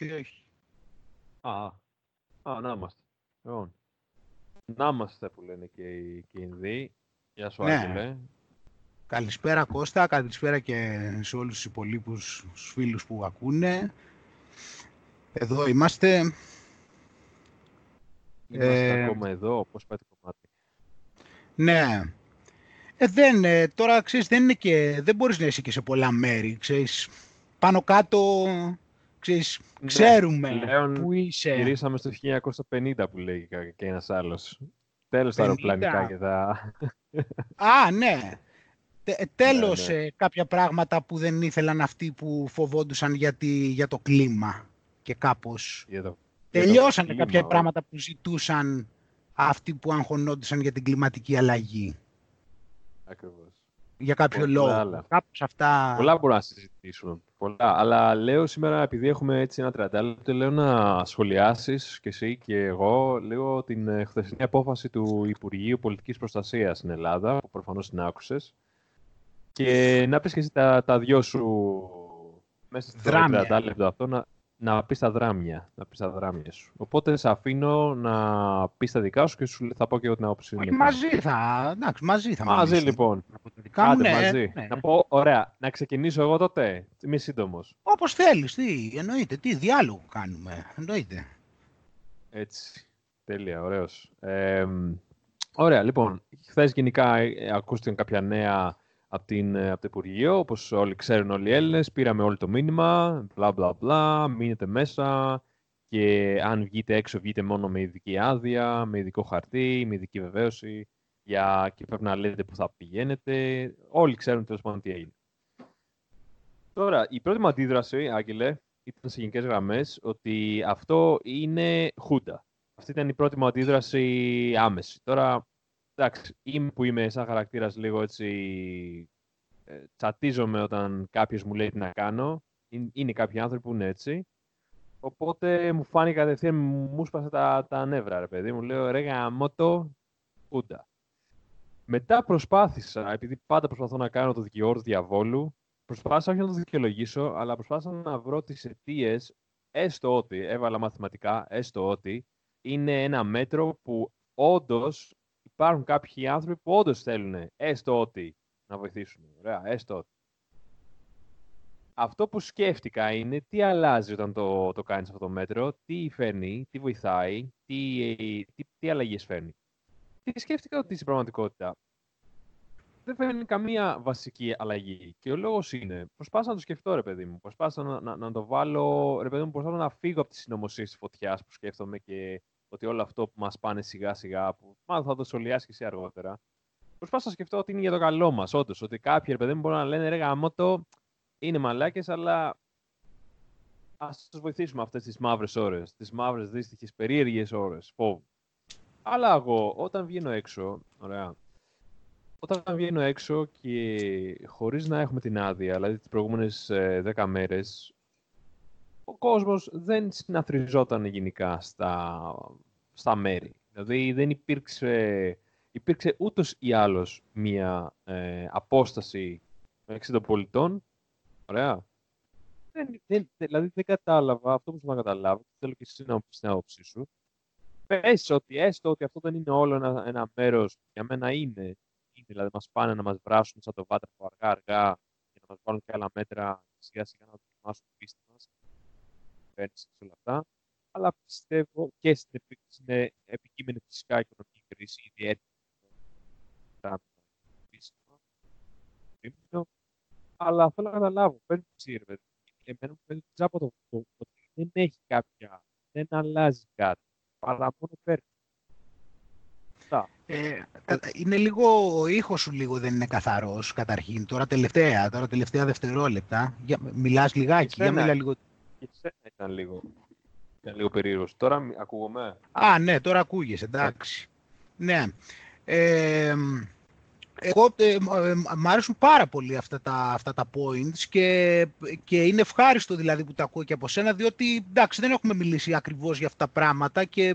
Όχι, όχι; Α, α, να είμαστε. Λοιπόν, να είμαστε που λένε και οι, και οι Ινδοί. Γεια σου, Ναι. Άγγελε. Καλησπέρα Κώστα, καλησπέρα και σε όλους τους υπολείπους τους φίλους που ακούνε. Εδώ είμαστε. Είμαστε Ε, ακόμα εδώ, πώς πάει το κομμάτι. Ναι. Ε, δεν, ε, τώρα ξέρεις, δεν, είναι και, δεν μπορείς να είσαι και σε πολλά μέρη, ξέρεις. Πάνω κάτω, ξέρεις, Ναι, ξέρουμε πλέον που είσαι. Γυρίσαμε στο 1950 που λέει κα- και ένας άλλος. Τέλος τα 50. αεροπλανικά και τα... Α, ναι. Τε- τέλος ναι. ε, κάποια πράγματα που δεν ήθελαν αυτοί που φοβόντουσαν για, τη- για το κλίμα και κάπως για το- για το τελειώσανε κλίμα, κάποια όχι. πράγματα που ζητούσαν αυτοί που αγχωνόντουσαν για την κλιματική αλλαγή. Ακριβώς. Για κάποιο Πολλά λόγο. άλλα. Κάπως αυτά... Πολλά μπορούμε να συζητήσουμε. Πολλά. Αλλά λέω σήμερα, επειδή έχουμε έτσι ένα 30 λεπτό, λέω να σχολιάσεις και εσύ και εγώ λίγο την ε, χθεσινή απόφαση του Υπουργείου Πολιτικής Προστασίας στην Ελλάδα, που προφανώς την άκουσες. Και να πεις και εσύ τα, τα δυο σου μέσα στο Δράμια. 30 λεπτό αυτό, να, να πεις τα δράμια, να πεις τα δράμια σου. Οπότε σε αφήνω να πεις τα δικά σου και σου θα πω και εγώ την άποψή μου. Όχι, μετά. μαζί θα... Εντάξει, μαζί θα Μαζί μιλήσουμε. λοιπόν. Από τα δικά μου, Άντε ναι, μαζί. ναι. Να πω, ωραία, να ξεκινήσω εγώ τότε. Είμαι σύντομος. Όπως θέλεις, τι, εννοείται, τι διάλογο κάνουμε, εννοείται. Έτσι. Τέλεια, ωραίος. Ε, ωραία, λοιπόν. Χθες γενικά ε, ακούστηκαν κάποια νέα από, την, ε, από το Υπουργείο. Όπως όλοι ξέρουν όλοι οι Έλληνες, πήραμε όλο το μήνυμα. Μπλα μπλα μπλα. Μείνετε μέσα. Και αν βγείτε έξω, βγείτε μόνο με ειδική άδεια, με ειδικό χαρτί, με ειδική βεβαίωση. Για... Και πρέπει να λέτε που θα πηγαίνετε. Όλοι ξέρουν τέλος πάντων τι έγινε. Τώρα, η πρώτη μου αντίδραση, Άγγελε, ήταν σε γενικές γραμμές ότι αυτό είναι χούντα. Αυτή ήταν η πρώτη μου αντίδραση άμεση. Τώρα, εντάξει, είμαι που είμαι σαν χαρακτήρας λίγο έτσι. ε, τσατίζομαι όταν κάποιος μου λέει τι να κάνω. Είναι, είναι κάποιοι άνθρωποι που είναι έτσι. Οπότε μου φάνηκε κατευθείαν, μου σπάσε τα, τα νεύρα, ρε παιδί μου. Λέω, ρε γαμώτο, χούντα. Μετά προσπάθησα, επειδή πάντα προσπαθώ να κάνω το δικηγόρο του διαβόλου, προσπάθησα όχι να το δικαιολογήσω, αλλά προσπάθησα να βρω τις αιτίες, έστω ότι, έβαλα μαθηματικά, έστω ότι, είναι ένα μέτρο που όντως υπάρχουν κάποιοι άνθρωποι που όντως θέλουν, έστω ότι, να βοηθήσουν. Ωραία, έστω ότι. Αυτό που σκέφτηκα είναι τι αλλάζει όταν το, το κάνεις αυτό το μέτρο, τι φέρνει, τι βοηθάει, τι, τι, τι αλλαγές φέρνει. Και σκέφτηκα ότι στην πραγματικότητα δεν φέρνει καμία βασική αλλαγή. Και ο λόγος είναι, προσπάθησα να το σκεφτώ, ρε παιδί μου. Προσπάθησα να, να, να το βάλω, ρε παιδί μου, προσπάθησα να φύγω από τη συνωμοσία της φωτιάς που σκέφτομαι και ότι όλο αυτό που μας πάνε σιγά σιγά, που μάλλον θα το σχολιάσεις και εσύ αργότερα. Προσπάθησα να σκεφτώ ότι είναι για το καλό μας, όντως. Ότι κάποιοι, ρε παιδί μου, μπορούν να λένε, ρε γαμώτο, είναι μαλάκες, αλλά ας τους βοηθήσουμε αυτές τις μαύρες ώρες. Τις μαύρες, δύστιχες, περίεργες ώρες φόβου. Αλλά εγώ, όταν βγαίνω έξω, ωραία, όταν βγαίνω έξω και χωρίς να έχουμε την άδεια, δηλαδή τις προηγούμενες ε, 10 μέρες, ο κόσμος δεν συναθριζόταν γενικά στα, στα μέρη. Δηλαδή δεν υπήρξε, υπήρξε ούτως ή άλλως μία ε, απόσταση μεταξύ των πολιτών. Ωραία. Δεν, δεν, δηλαδή δεν κατάλαβα αυτό που θέλω να καταλάβω. Θέλω και εσύ να μου πεις την άποψή σου. Πες ότι έστω ότι αυτό δεν είναι όλο ένα, ένα μέρος, για μένα είναι είναι, δηλαδή μας πάνε να μας βράσουν σαν το βάτραχο αργά-αργά και να μας βάλουν και άλλα μέτρα σιγά-σιγά να δοκιμάσουν την πίστη μας, κυβέρνηση και όλα αυτά. Αλλά πιστεύω και στην, επι- στην ε, επικείμενη φυσικά οικονομική κρίση, ιδιαίτερη κρίσιμο, αλλά θέλω να καταλάβω, παίρνει εσύ ρε παιδί. Εμένα μου παίρνει από το το- ότι δεν έχει κάποια, δεν αλλάζει κάτι, παρά μόνο παίρνει. Αυτά. Ε, κατα- είναι λίγο, ο ήχος σου λίγο δεν είναι καθαρός καταρχήν, τώρα τελευταία, τώρα τελευταία δευτερόλεπτα. Για, μιλάς λιγάκι, για Εσένα. μιλά λίγο. Και εσένα ήταν λίγο, ήταν λίγο περίεργος. Τώρα μη- ακούγομαι; Α, ναι, τώρα ακούγεσαι, εντάξει. Ναι. Ε, εγώ ε, μ- ε, μ' αρέσουν πάρα πολύ αυτά τα, αυτά τα points και, και είναι ευχάριστο δηλαδή που τα ακούω και από σένα διότι εντάξει δεν έχουμε μιλήσει ακριβώς για αυτά τα πράγματα και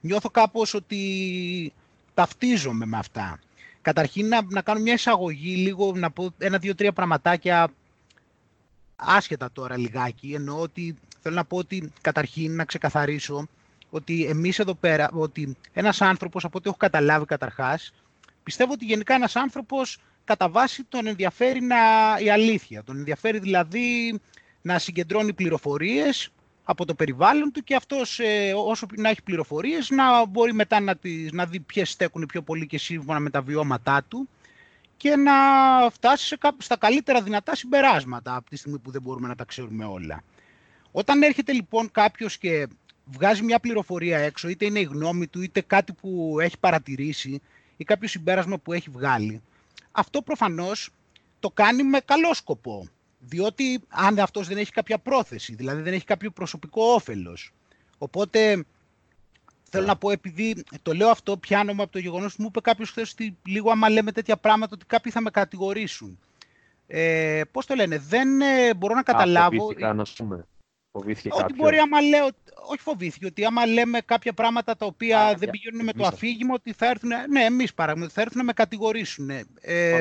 νιώθω κάπως ότι ταυτίζομαι με αυτά. Καταρχήν να, να κάνω μια εισαγωγή λίγο, να πω ένα, δύο, τρία πραγματάκια άσχετα τώρα λιγάκι, εννοώ ότι θέλω Θέλω να πω ότι καταρχήν να ξεκαθαρίσω ότι εμείς εδώ πέρα, ότι ένας άνθρωπος, από ό,τι έχω καταλάβει καταρχάς, πιστεύω ότι γενικά ένας άνθρωπος κατά βάση τον ενδιαφέρει να, η αλήθεια. Τον ενδιαφέρει δηλαδή να συγκεντρώνει πληροφορίες από το περιβάλλον του και αυτός ε, όσο να έχει πληροφορίες να μπορεί μετά να, τις, να δει ποιες στέκουν πιο πολύ και σύμφωνα με τα βιώματά του και να φτάσει σε, στα καλύτερα δυνατά συμπεράσματα από τη στιγμή που δεν μπορούμε να τα ξέρουμε όλα. Όταν έρχεται λοιπόν κάποιος και βγάζει μια πληροφορία έξω, είτε είναι η γνώμη του, είτε κάτι που έχει παρατηρήσει ή κάποιο συμπέρασμα που έχει βγάλει, αυτό προφανώς το κάνει με καλό σκοπό. Διότι αν αυτός δεν έχει κάποια πρόθεση, δηλαδή δεν έχει κάποιο προσωπικό όφελος. Οπότε θέλω να πω, επειδή το λέω αυτό, πιάνομαι από το γεγονός που μου είπε κάποιος χθες ότι λίγο άμα λέμε τέτοια πράγματα ότι κάποιοι θα με κατηγορήσουν. Ε, πώς το λένε, δεν ε, μπορώ να καταλάβω... Α, να πούμε. Φοβήθηκε ότι μπορεί άμα λέω, όχι φοβήθηκε, ότι άμα λέμε κάποια πράγματα τα οποία δεν πηγαίνουν με το αφήγημα, ότι θα έρθουν, ναι, εμείς παράδειγμα, θα έρθουν να με κατηγορήσουν. Ε,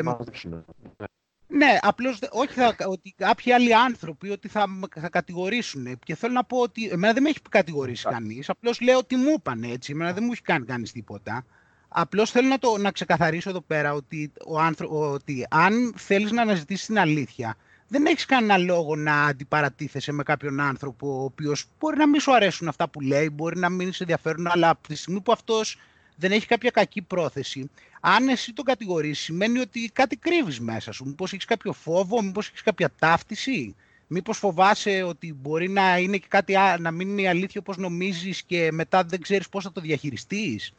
ναι, απλώς όχι θα, ότι κάποιοι άλλοι άνθρωποι ότι θα, θα κατηγορήσουν. Και θέλω να πω ότι εμένα δεν με έχει κατηγορήσει κανείς. Απλώς λέω ότι μου είπαν έτσι. Εμένα δεν μου έχει κάνει κανείς τίποτα. Απλώς θέλω να, το, να ξεκαθαρίσω εδώ πέρα ότι, ο άνθρω, ότι αν θέλεις να αναζητήσεις την αλήθεια, δεν έχεις κανένα λόγο να αντιπαρατίθεσαι με κάποιον άνθρωπο ο οποίος μπορεί να μην σου αρέσουν αυτά που λέει, μπορεί να μην σε ενδιαφέρουν, αλλά από τη στιγμή που αυτός δεν έχει κάποια κακή πρόθεση, αν εσύ τον κατηγορείς, σημαίνει ότι κάτι κρύβεις μέσα σου. Μήπως έχεις κάποιο φόβο, μήπως έχεις κάποια ταύτιση. Μήπως φοβάσαι ότι μπορεί να είναι και κάτι, να μην είναι η αλήθεια όπως νομίζεις και μετά δεν ξέρεις πώς θα το διαχειριστείς.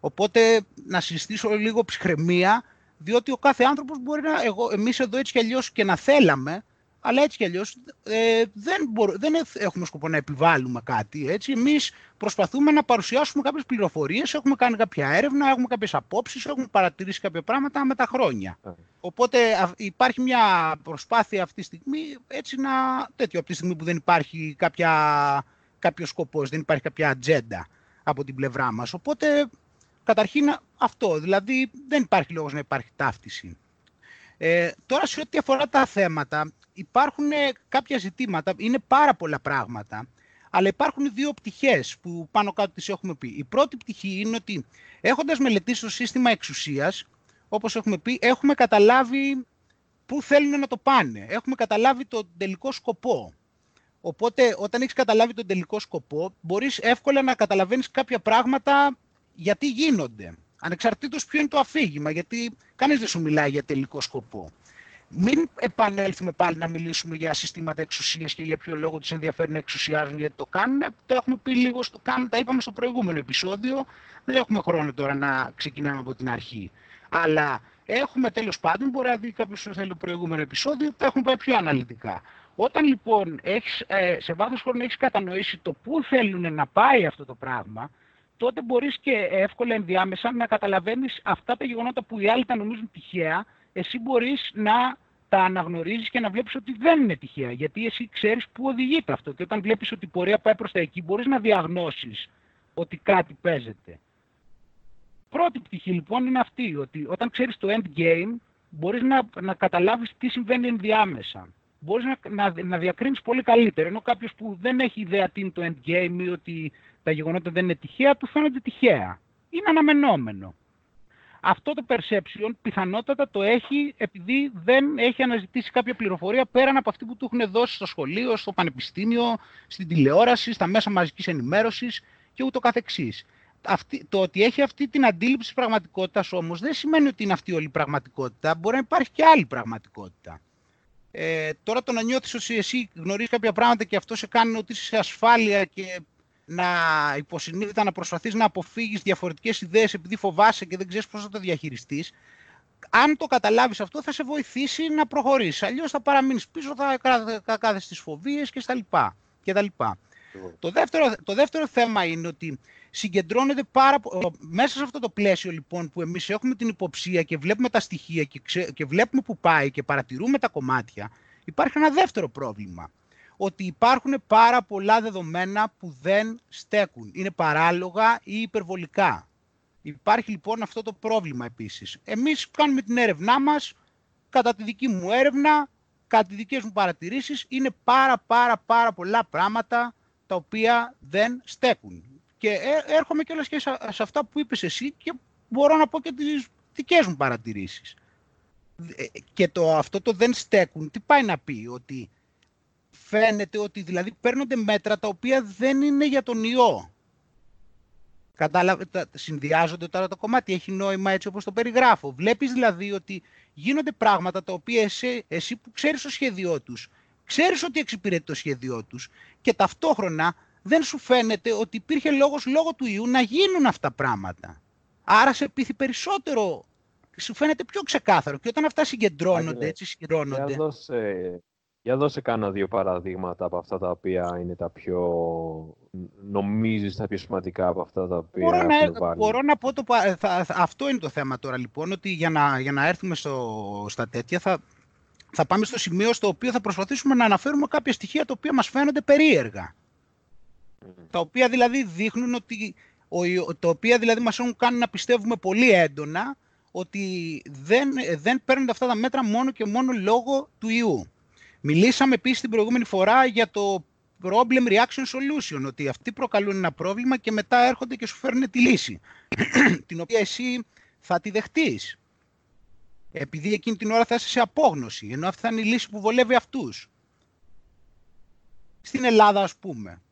Οπότε να συζητήσω λίγο ψυχραιμία, διότι ο κάθε άνθρωπος μπορεί να, εγώ, εμείς εδώ έτσι κι αλλιώς και να θέλαμε, αλλά έτσι κι αλλιώς ε, δεν, δεν έχουμε σκοπό να επιβάλλουμε κάτι. Έτσι. Εμείς προσπαθούμε να παρουσιάσουμε κάποιες πληροφορίες, έχουμε κάνει κάποια έρευνα, έχουμε κάποιες απόψεις, έχουμε παρατηρήσει κάποια πράγματα με τα χρόνια. Ε. Οπότε υπάρχει μια προσπάθεια αυτή τη στιγμή, έτσι να, τέτοιο, από τη στιγμή που δεν υπάρχει κάποια, κάποιος σκοπός, δεν υπάρχει κάποια ατζέντα από την πλευρά μας. Οπότε, καταρχήν αυτό, δηλαδή δεν υπάρχει λόγος να υπάρχει ταύτιση. Ε, τώρα σε ό,τι αφορά τα θέματα, υπάρχουν ε, κάποια ζητήματα, είναι πάρα πολλά πράγματα, αλλά υπάρχουν δύο πτυχές που πάνω κάτω τις έχουμε πει. Η πρώτη πτυχή είναι ότι έχοντας μελετήσει το σύστημα εξουσίας, όπως έχουμε πει, έχουμε καταλάβει πού θέλουν να το πάνε. Έχουμε καταλάβει τον τελικό σκοπό. Οπότε, όταν έχεις καταλάβει τον τελικό σκοπό, μπορείς εύκολα να καταλαβαίνεις κάποια πράγματα γιατί γίνονται. Ανεξαρτήτως ποιο είναι το αφήγημα, γιατί κανείς δεν σου μιλάει για τελικό σκοπό μην επανέλθουμε πάλι να μιλήσουμε για συστήματα εξουσίας και για ποιο λόγο του ενδιαφέρει να εξουσιάζουν γιατί το κάνουν. Το έχουμε πει λίγο στο κάνουν, τα είπαμε στο προηγούμενο επεισόδιο. Δεν έχουμε χρόνο τώρα να ξεκινάμε από την αρχή. Αλλά έχουμε τέλος πάντων, μπορεί να δει κάποιος θέλει το προηγούμενο επεισόδιο, τα έχουμε πάει πιο αναλυτικά. Όταν λοιπόν έχεις, ε, σε βάθος χρόνου έχεις κατανοήσει το πού θέλουν να πάει αυτό το πράγμα, τότε μπορείς και εύκολα ενδιάμεσα να καταλαβαίνεις αυτά τα γεγονότα που οι άλλοι τα νομίζουν τυχαία, εσύ μπορείς να τα αναγνωρίζεις και να βλέπεις ότι δεν είναι τυχαία. Γιατί εσύ ξέρεις πού οδηγείται αυτό. Και όταν βλέπεις ότι η πορεία πάει προς τα εκεί, μπορείς να διαγνώσεις ότι κάτι παίζεται. Πρώτη πτυχή λοιπόν είναι αυτή, ότι όταν ξέρεις το endgame, μπορείς να, να καταλάβεις τι συμβαίνει ενδιάμεσα. Μπορείς να, να, να διακρίνεις πολύ καλύτερα. Ενώ κάποιος που δεν έχει ιδέα τι είναι το endgame ή ότι τα γεγονότα δεν είναι τυχαία, του φαίνονται τυχαία. Είναι αναμενόμενο αυτό το perception πιθανότατα το έχει επειδή δεν έχει αναζητήσει κάποια πληροφορία πέραν από αυτή που του έχουν δώσει στο σχολείο, στο πανεπιστήμιο, στην τηλεόραση, στα μέσα μαζικής ενημέρωσης και ούτω καθεξής. Αυτή, το ότι έχει αυτή την αντίληψη της πραγματικότητας όμως δεν σημαίνει ότι είναι αυτή όλη η πραγματικότητα. Μπορεί να υπάρχει και άλλη πραγματικότητα. Ε, τώρα το να νιώθεις ότι εσύ γνωρίζεις κάποια πράγματα και αυτό σε κάνει ότι είσαι σε ασφάλεια και να υποσυνείδητα να προσπαθείς να αποφύγεις διαφορετικές ιδέες επειδή φοβάσαι και δεν ξέρεις πώς θα το διαχειριστείς, αν το καταλάβεις αυτό θα σε βοηθήσει να προχωρήσεις. Αλλιώς θα παραμείνεις πίσω, θα, θα κάθεσαι στις φοβίες και στα λοιπά. Και τα λοιπά. Το, δεύτερο, το δεύτερο θέμα είναι ότι συγκεντρώνεται πάρα Μέσα σε αυτό το πλαίσιο λοιπόν που εμείς έχουμε την υποψία και βλέπουμε τα στοιχεία και, και βλέπουμε που πάει και παρατηρούμε τα κομμάτια, υπάρχει ένα δεύτερο πρόβλημα ότι υπάρχουν πάρα πολλά δεδομένα που δεν στέκουν. Είναι παράλογα ή υπερβολικά. Υπάρχει λοιπόν αυτό το πρόβλημα επίσης. Εμείς κάνουμε την έρευνά μας, κατά τη δική μου έρευνα, κατά τις δικές μου παρατηρήσεις, είναι πάρα πάρα πάρα πολλά πράγματα τα οποία δεν στέκουν. Και ε, έρχομαι κιόλας και σε αυτά που είπες εσύ και μπορώ να πω και τις δικές μου παρατηρήσεις. Ε, και το, αυτό το δεν στέκουν, τι πάει να πει, ότι φαίνεται ότι δηλαδή παίρνονται μέτρα τα οποία δεν είναι για τον ιό. Κατάλαβε, συνδυάζονται τώρα το κομμάτι, έχει νόημα έτσι όπως το περιγράφω. Βλέπεις δηλαδή ότι γίνονται πράγματα τα οποία εσύ, εσύ που ξέρεις το σχέδιό τους, ξέρεις ότι εξυπηρετεί το σχέδιό τους και ταυτόχρονα δεν σου φαίνεται ότι υπήρχε λόγος λόγω του ιού να γίνουν αυτά πράγματα. Άρα σε πείθει περισσότερο, σου φαίνεται πιο ξεκάθαρο. Και όταν αυτά συγκεντρώνονται, έτσι συγκεντρώνονται. Για δώσε, για δώσε κάνα δύο παραδείγματα από αυτά τα οποία είναι τα πιο, νομίζεις, τα πιο σημαντικά από αυτά τα οποία μπορώ να, βάλει. Μπορώ να πω, το, θα, αυτό είναι το θέμα τώρα λοιπόν, ότι για να, για να έρθουμε στο, στα τέτοια θα, θα πάμε στο σημείο στο οποίο θα προσπαθήσουμε να αναφέρουμε κάποια στοιχεία τα οποία μας φαίνονται περίεργα. Τα οποία δηλαδή δείχνουν ότι, τα οποία δηλαδή μας έχουν κάνει να πιστεύουμε πολύ έντονα ότι δεν, δεν παίρνουν αυτά τα μέτρα μόνο και μόνο λόγω του ιού. Μιλήσαμε επίσης την προηγούμενη φορά για το problem reaction solution, ότι αυτοί προκαλούν ένα πρόβλημα και μετά έρχονται και σου φέρνουν τη λύση, την οποία εσύ θα τη δεχτείς. Επειδή εκείνη την ώρα θα είσαι σε απόγνωση, ενώ αυτή θα είναι η λύση που βολεύει αυτούς. Στην Ελλάδα, ας πούμε,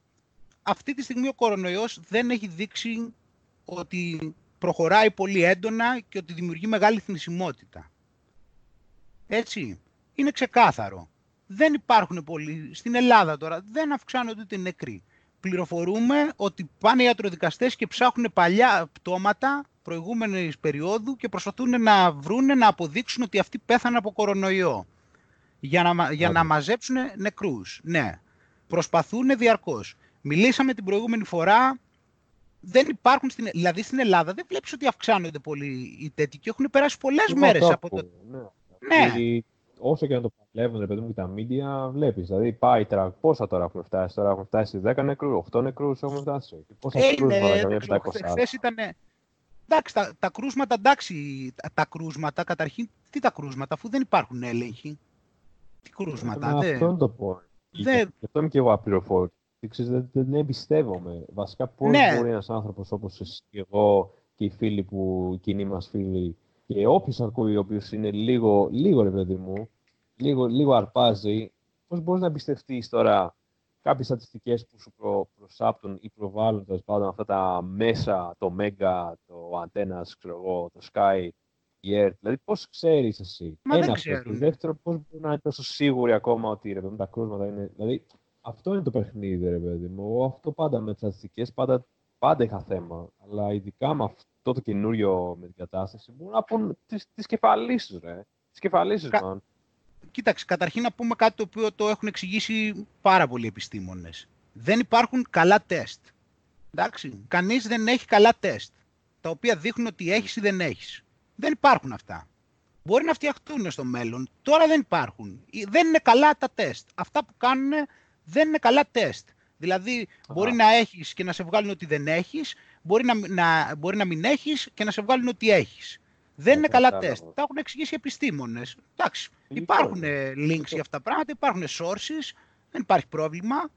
αυτή τη στιγμή ο κορονοϊός δεν έχει δείξει ότι προχωράει πολύ έντονα και ότι δημιουργεί μεγάλη θνησιμότητα. Έτσι, είναι ξεκάθαρο. Δεν υπάρχουν πολλοί, στην Ελλάδα τώρα, δεν αυξάνονται ούτε νεκροί. Πληροφορούμε ότι πάνε οι ιατροδικαστές και ψάχνουν παλιά πτώματα προηγούμενης περίοδου και προσπαθούν να βρούνε, να αποδείξουν ότι αυτοί πέθαναν από κορονοϊό. Για να, για να μαζέψουν νεκρούς. Ναι. Προσπαθούν διαρκώς. Μιλήσαμε την προηγούμενη φορά, δεν υπάρχουν στην, δηλαδή στην Ελλάδα δεν βλέπεις ότι αυξάνονται πολύ οι τέτοιοι και έχουν περάσει πολλές μέρες από το... Ναι. ναι. Όσο και να το παλεύουν, παιδί μου, και τα μίντια, βλέπεις. Δηλαδή, πάει τρα... πόσα τώρα έχουμε φτάσει; Τώρα έχουμε φτάσει 10 νεκρούς, 8 νεκρούς έχουμε φτάσει. Πόσα ε, κρούσματα, καμιά 700. Χθες ήταν. Εντάξει, τα, τα κρούσματα, εντάξει, τα κρούσματα, καταρχήν, τι τα κρούσματα, αφού δεν υπάρχουν έλεγχοι. Τι κρούσματα, ε, δεν. Αυτό είναι το πω. Δεν... Γι' αυτό είμαι και εγώ απληροφόρητο δεν, δεν εμπιστεύομαι. Βασικά, πώς ναι. μπορεί ένας άνθρωπος όπως εσύ και εγώ και οι φίλοι που, οι κοινοί μας φίλοι, και όποιο ακούει, ο οποίος είναι λίγο, λίγο ρε παιδί μου, λίγο, λίγο αρπάζει, πώς μπορείς να εμπιστευτείς τώρα κάποιες στατιστικές που σου προ, προσάπτουν ή προβάλλουν τέλος πάντων αυτά τα μέσα, το Mega, το Antennas, ξέρω εγώ, το Sky, η Earth. Δηλαδή, πώς ξέρεις εσύ. Μα Ένα δεν αυτό. Δεύτερο, πώς μπορεί να είναι τόσο σίγουροι ακόμα ότι ρε, τα κρούσματα είναι. Δηλαδή, αυτό είναι το παιχνίδι, ρε παιδί μου. Εγώ αυτό πάντα με τις στατιστικές πάντα, πάντα είχα θέμα. Αλλά ειδικά με αυτό το καινούριο με την κατάσταση μπορούν να πούν τις κεφαλίσει, ρε. Τις κεφαλίσει, Κα... Κοίταξε, καταρχήν να πούμε κάτι το οποίο το έχουν εξηγήσει πάρα πολλοί επιστήμονες. Δεν υπάρχουν καλά τεστ. Εντάξει, κανείς δεν έχει καλά τεστ, τα οποία δείχνουν ότι έχεις ή δεν έχεις. Δεν υπάρχουν αυτά. Μπορεί να φτιαχτούν στο μέλλον. Τώρα δεν υπάρχουν. Δεν είναι καλά τα τεστ. Αυτά που κάνουν δεν είναι καλά τεστ. Δηλαδή, μπορεί να έχεις και να σε βγάλουν ότι δεν έχεις, μπορεί να, να, μπορεί να μην έχεις και να σε βγάλουν ότι έχεις. Δεν είναι καλά τεστ. Τα έχουν εξηγήσει οι επιστήμονες. Εντάξει, υπάρχουν links για αυτά τα πράγματα, υπάρχουν sources, δεν υπάρχει πρόβλημα.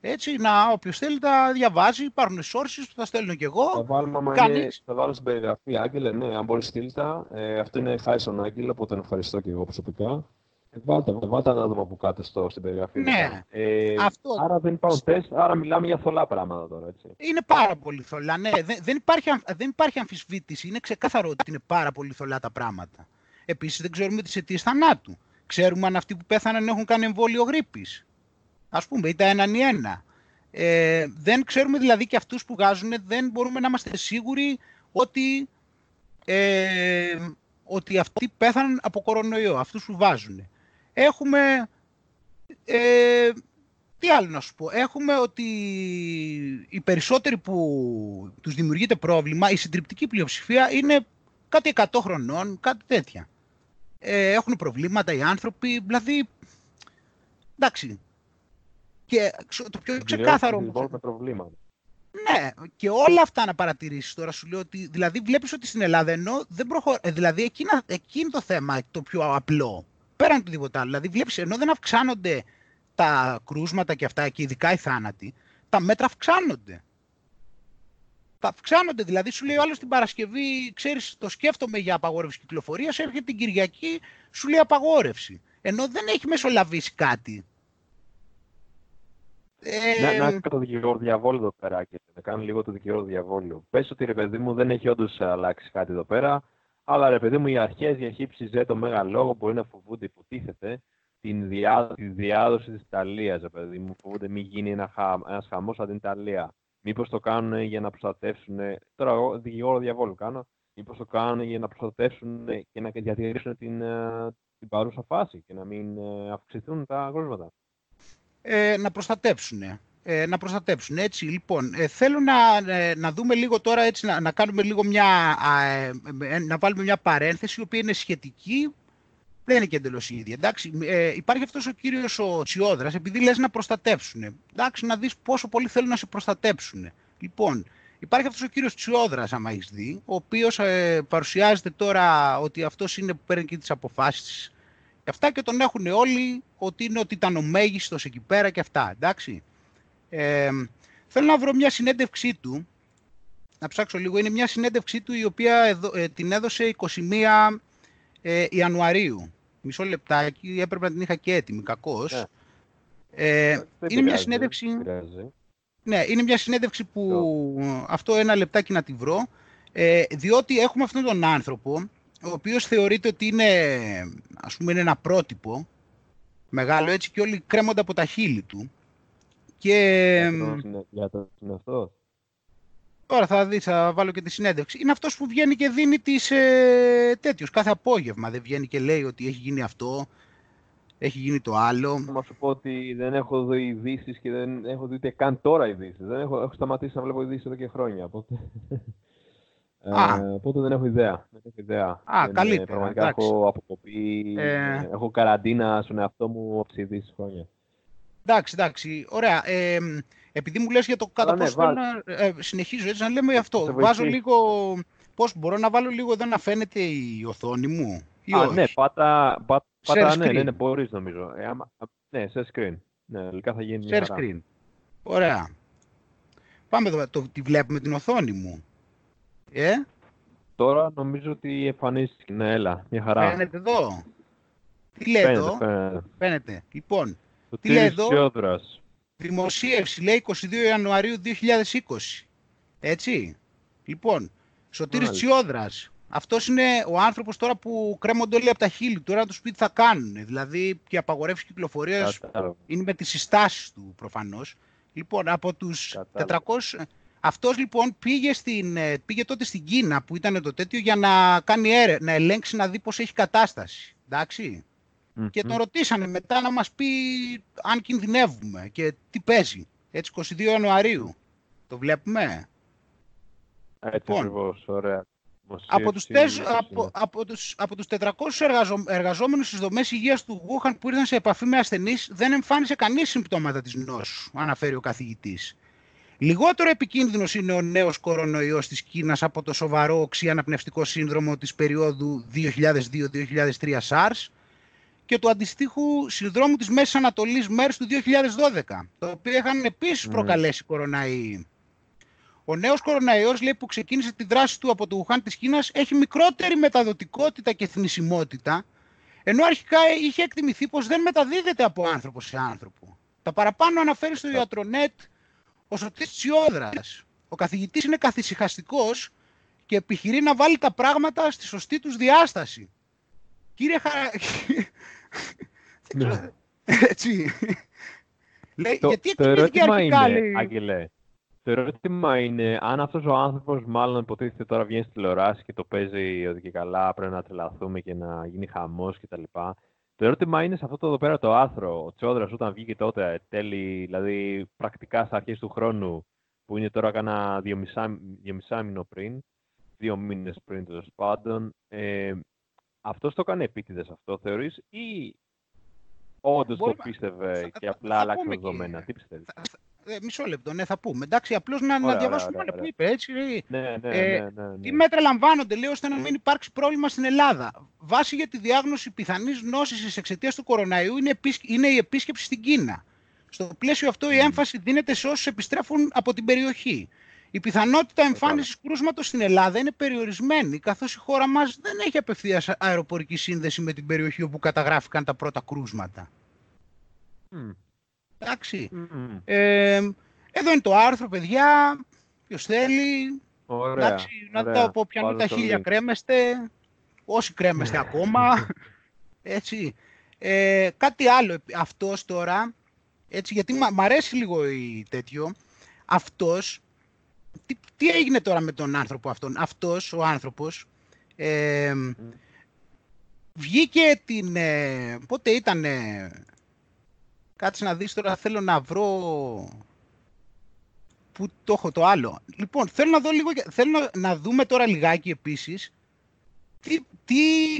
Έτσι, να όποιος θέλει τα διαβάζει, υπάρχουν sources, θα στέλνω κι εγώ. Θα βάλουμε, Κάνεις... θα βάλω στην περιγραφή, Άγγελε, ναι, αν μπορείς στείλει τα. Ε, αυτό είναι χάρη στον Άγγελο, οπότε τον ευχαριστώ και εγώ προσωπικά. Βάλτε, βάλτε να δούμε από κάτω στο, στην περιγραφή. Ναι, ε, αυτό... Άρα δεν υπάρχουν τεστ, άρα μιλάμε για θολά πράγματα τώρα, έτσι. Είναι πάρα πολύ θολά, ναι. Δεν, δεν, υπάρχει, δεν υπάρχει αμφισβήτηση. Είναι ξεκάθαρο ότι είναι πάρα πολύ θολά τα πράγματα. Επίσης δεν ξέρουμε τις αιτίες θανάτου. Ξέρουμε αν αυτοί που πέθαναν έχουν κάνει εμβόλιο γρήπης. Ας πούμε, ή τα έναν ή ένα. Ε, δεν ξέρουμε δηλαδή και αυτούς που βγάζουν, δεν μπορούμε να είμαστε σίγουροι ότι, ε, ότι αυτοί πέθαναν από κορονοϊό, αυτούς που βάζουν. Έχουμε... Ε, τι άλλο να σου πω. Έχουμε ότι οι περισσότεροι που τους δημιουργείται πρόβλημα, η συντριπτική πλειοψηφία είναι κάτι 100 χρονών, κάτι τέτοια. Ε, έχουν προβλήματα οι άνθρωποι, δηλαδή... Εντάξει. Και το πιο ξεκάθαρο... με προβλήματα. Ναι, και όλα αυτά να παρατηρήσεις τώρα σου λέω ότι δηλαδή βλέπεις ότι στην Ελλάδα ενώ δεν προχωράει, δηλαδή εκείνο, εκείνο το θέμα το πιο απλό πέραν του τίποτα άλλο. Δηλαδή, βλέπεις, ενώ δεν αυξάνονται τα κρούσματα και αυτά, και ειδικά οι θάνατοι, τα μέτρα αυξάνονται. Τα αυξάνονται, δηλαδή σου λέει ο άλλος την Παρασκευή, ξέρεις, το σκέφτομαι για απαγόρευση κυκλοφορίας, έρχεται την Κυριακή, σου λέει απαγόρευση. Ενώ δεν έχει μεσολαβήσει κάτι. Ε... Να, να το δικηγόρο διαβόλου εδώ πέρα και να κάνω λίγο το δικηγόρο διαβόλου. Πες ότι ρε παιδί μου δεν έχει όντως αλλάξει κάτι εδώ πέρα, αλλά ρε παιδί μου οι αρχές για το μέγα λόγο μπορεί να φοβούνται, υποτίθεται, την διά, τη διάδοση της Ιταλίας, ρε παιδί μου. Φοβούνται μην γίνει ένα χα, ένας χαμός από την Ιταλία. Μήπως το κάνουν για να προστατεύσουν, τώρα εγώ δικηγόρο διαβόλου κάνω, μήπως το κάνουν για να προστατεύσουν και να διατηρήσουν την, ε, την παρούσα φάση και να μην ε, αυξηθούν τα κρούσματα ε, να προστατέψουν. Ε, να προστατέψουν. Έτσι, λοιπόν, ε, θέλω να, ε, να δούμε λίγο τώρα, έτσι, να, να κάνουμε λίγο μια, ε, να βάλουμε μια παρένθεση, η οποία είναι σχετική, δεν είναι και εντελώς ίδια. Εντάξει, ε, υπάρχει αυτός ο κύριος ο Τσιόδρας, επειδή λες να προστατέψουν. Εντάξει, να δεις πόσο πολύ θέλουν να σε προστατέψουν. Λοιπόν, υπάρχει αυτός ο κύριος Τσιόδρας, άμα έχεις δει, ο οποίος ε, παρουσιάζεται τώρα ότι αυτός είναι που παίρνει και τις αποφάσεις αυτά και τον έχουν όλοι ότι είναι ότι ήταν ο μέγιστος εκεί πέρα και αυτά, εντάξει. Ε, θέλω να βρω μια συνέντευξή του, να ψάξω λίγο, είναι μια συνέντευξή του η οποία ε, την έδωσε 21 ε, Ιανουαρίου. Μισό λεπτάκι, έπρεπε να την είχα και έτοιμη, κακώς. Ναι. Ε, είναι μια συνέντευξη... Ναι, είναι μια συνέντευξη που αυτό ένα λεπτάκι να τη βρω, ε, διότι έχουμε αυτόν τον άνθρωπο ο οποίος θεωρείται ότι είναι, ας πούμε, είναι ένα πρότυπο μεγάλο έτσι και όλοι κρέμονται από τα χείλη του. Και... Για το είναι αυτό. Τώρα θα δεις, θα βάλω και τη συνέντευξη. Είναι αυτός που βγαίνει και δίνει τις ε, τέτοιους. Κάθε απόγευμα δεν βγαίνει και λέει ότι έχει γίνει αυτό, έχει γίνει το άλλο. Θα σου πω ότι δεν έχω δει ειδήσεις και δεν έχω δει ούτε καν τώρα ειδήσεις. Δεν έχω, έχω σταματήσει να βλέπω ειδήσεις εδώ και χρόνια. Οπότε... Ε, οπότε δεν έχω ιδέα. Δεν έχω ιδέα. Α, δεν, καλύτερα. Πραγματικά εντάξει. έχω αποκοπή, ε... έχω καραντίνα στον εαυτό μου από τις χρόνια. Εντάξει, εντάξει. Ωραία. Ε, επειδή μου λες για το κατά ναι, πόσο να, ε, συνεχίζω έτσι, να λέμε αυτό. Βάζω λίγο... Πώς μπορώ να βάλω λίγο εδώ να φαίνεται η οθόνη μου ή Α, ναι, πάτα, πά, πάτα ναι, ναι, ναι, μπορείς νομίζω. Ε, άμα, ναι, σε screen. Ναι, λικά θα γίνει Share screen. Ωραία. Πάμε εδώ, το, τη βλέπουμε την οθόνη μου. Ε; Τώρα νομίζω ότι εμφανίστηκε. Ναι, έλα, μια χαρά. Φαίνεται εδώ; Τι λέει εδώ; Φαίνεται. φαίνεται. Λοιπόν, το τι λέει εδώ; Σιόδρας. Δημοσίευση λέει 22 Ιανουαρίου 2020. Έτσι. Λοιπόν, Σωτήρης Τσιόδρας. Αυτός είναι ο άνθρωπος τώρα που κρέμονται όλοι από τα χείλη του. Τώρα του πει τι θα κάνουν. Δηλαδή και απαγορεύσεις κυκλοφορίας είναι με τις συστάσεις του προφανώς. Λοιπόν, από τους 400, αυτός λοιπόν πήγε, στην, ε, πήγε τότε στην Κίνα που ήταν το τέτοιο για να κάνει έρε, να ελέγξει να δει πώς έχει κατάσταση. Και τον ρωτήσανε μετά να μας πει αν κινδυνεύουμε και τι παίζει. Έτσι 22 Ιανουαρίου. Το βλέπουμε. Έτσι λοιπόν, ακριβώς, ωραία. Από τους, από, από, τους, από τους 400 εργαζο, εργαζόμενους στις δομές υγείας του Γούχαν που ήρθαν σε επαφή με ασθενείς δεν εμφάνισε κανείς συμπτώματα της νόσου, αναφέρει ο καθηγητής. Λιγότερο επικίνδυνος είναι ο νέος κορονοϊός της Κίνας από το σοβαρό οξύ αναπνευστικό σύνδρομο της περίοδου 2002-2003 SARS και του αντιστοίχου συνδρόμου της Μέσης Ανατολής μέρους του 2012, το οποίο είχαν επίσης mm. προκαλέσει κοροναϊοί. Ο νέος κοροναϊός λέει, που ξεκίνησε τη δράση του από το Ουχάν της Κίνας έχει μικρότερη μεταδοτικότητα και θνησιμότητα, ενώ αρχικά είχε εκτιμηθεί πως δεν μεταδίδεται από άνθρωπο σε άνθρωπο. Τα παραπάνω αναφέρει στο ιατρονέτ ο Σωτής Τσιόδρας. Ο καθηγητής είναι καθησυχαστικός και επιχειρεί να βάλει τα πράγματα στη σωστή τους διάσταση. Κύριε Χα... Ναι. Έτσι. Λέει, το, γιατί το ερώτημα είναι, Άγγελε, το ερώτημα είναι αν αυτός ο άνθρωπος μάλλον υποτίθεται τώρα βγαίνει στη τηλεοράση και το παίζει ότι και καλά πρέπει να τρελαθούμε και να γίνει χαμός κτλ. Το ερώτημα είναι σε αυτό το εδώ πέρα το άρθρο. Ο Τσόδρας όταν βγήκε τότε, τέλη, δηλαδή πρακτικά στα αρχές του χρόνου, που είναι τώρα κάνα δύο μισά, μήνο πριν, δύο μήνες πριν τέλος πάντων, ε, αυτός το έκανε επίτηδες αυτό, θεωρείς, ή όντως το πίστευε και απλά άλλαξε δεδομένα. Τι πιστεύεις; Ε, μισό λεπτό, ναι, θα πούμε. Εντάξει, απλώς να, να διαβάσουμε όλα που είπε. Έτσι, ναι, ναι, ε, ναι, ναι, ναι. Τι μέτρα λαμβάνονται, λέει, ώστε να μην υπάρξει πρόβλημα στην Ελλάδα; Βάση για τη διάγνωση πιθανής νόση εξαιτίας του κοροναϊού είναι, είναι η επίσκεψη στην Κίνα. Στο πλαίσιο αυτό η έμφαση δίνεται σε όσους επιστρέφουν από την περιοχή. Η πιθανότητα εμφάνισης κρούσματος στην Ελλάδα είναι περιορισμένη, καθώς η χώρα μας δεν έχει απευθείας αεροπορική σύνδεση με την περιοχή όπου καταγράφηκαν τα πρώτα κρούσματα. Mm. Εντάξει. Ε, εδώ είναι το άρθρο, παιδιά. Ποιος θέλει. Ωραία, Εντάξει, να δω από ποιανού τα χίλια κρέμεστε. Όσοι κρέμεστε ακόμα. Έτσι. Ε, κάτι άλλο αυτός τώρα, έτσι, γιατί μ' αρέσει λίγο η τέτοιο, αυτός, τι, τι, έγινε τώρα με τον άνθρωπο αυτόν, αυτός ο άνθρωπος, ε, βγήκε την, ε, πότε ήταν, κάτσε να δεις τώρα, θέλω να βρω, πού το έχω το άλλο. Λοιπόν, θέλω να, δω λίγο, θέλω να δούμε τώρα λιγάκι επίσης, τι, τι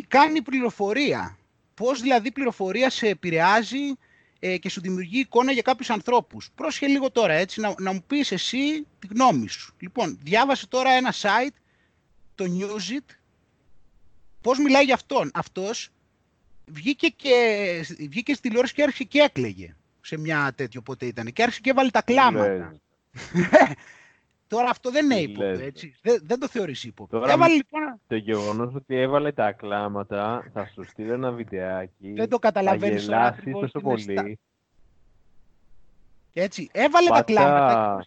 κάνει η πληροφορία. Πώς δηλαδή η πληροφορία σε επηρεάζει ε, και σου δημιουργεί εικόνα για κάποιους ανθρώπους. Πρόσχε λίγο τώρα, έτσι, να, να μου πεις εσύ τη γνώμη σου. Λοιπόν, διάβασε τώρα ένα site, το Newsit, πώς μιλάει για αυτόν. Αυτός βγήκε, και, βγήκε στη τηλεόραση και άρχισε και έκλαιγε σε μια τέτοιο πότε ήταν. Και άρχισε και έβαλε τα κλάματα. Τώρα αυτό δεν είναι ύποπτο, έτσι. Δεν, δεν το θεωρείς ύποπτο. Τώρα, έβαλε, λοιπόν... Το γεγονός ότι έβαλε τα κλάματα, θα σου στείλω ένα βιντεάκι. Δεν το καταλαβαίνεις τώρα. Θα γελάσεις τόσο πολύ. Έτσι, έβαλε Πατά... τα κλάματα.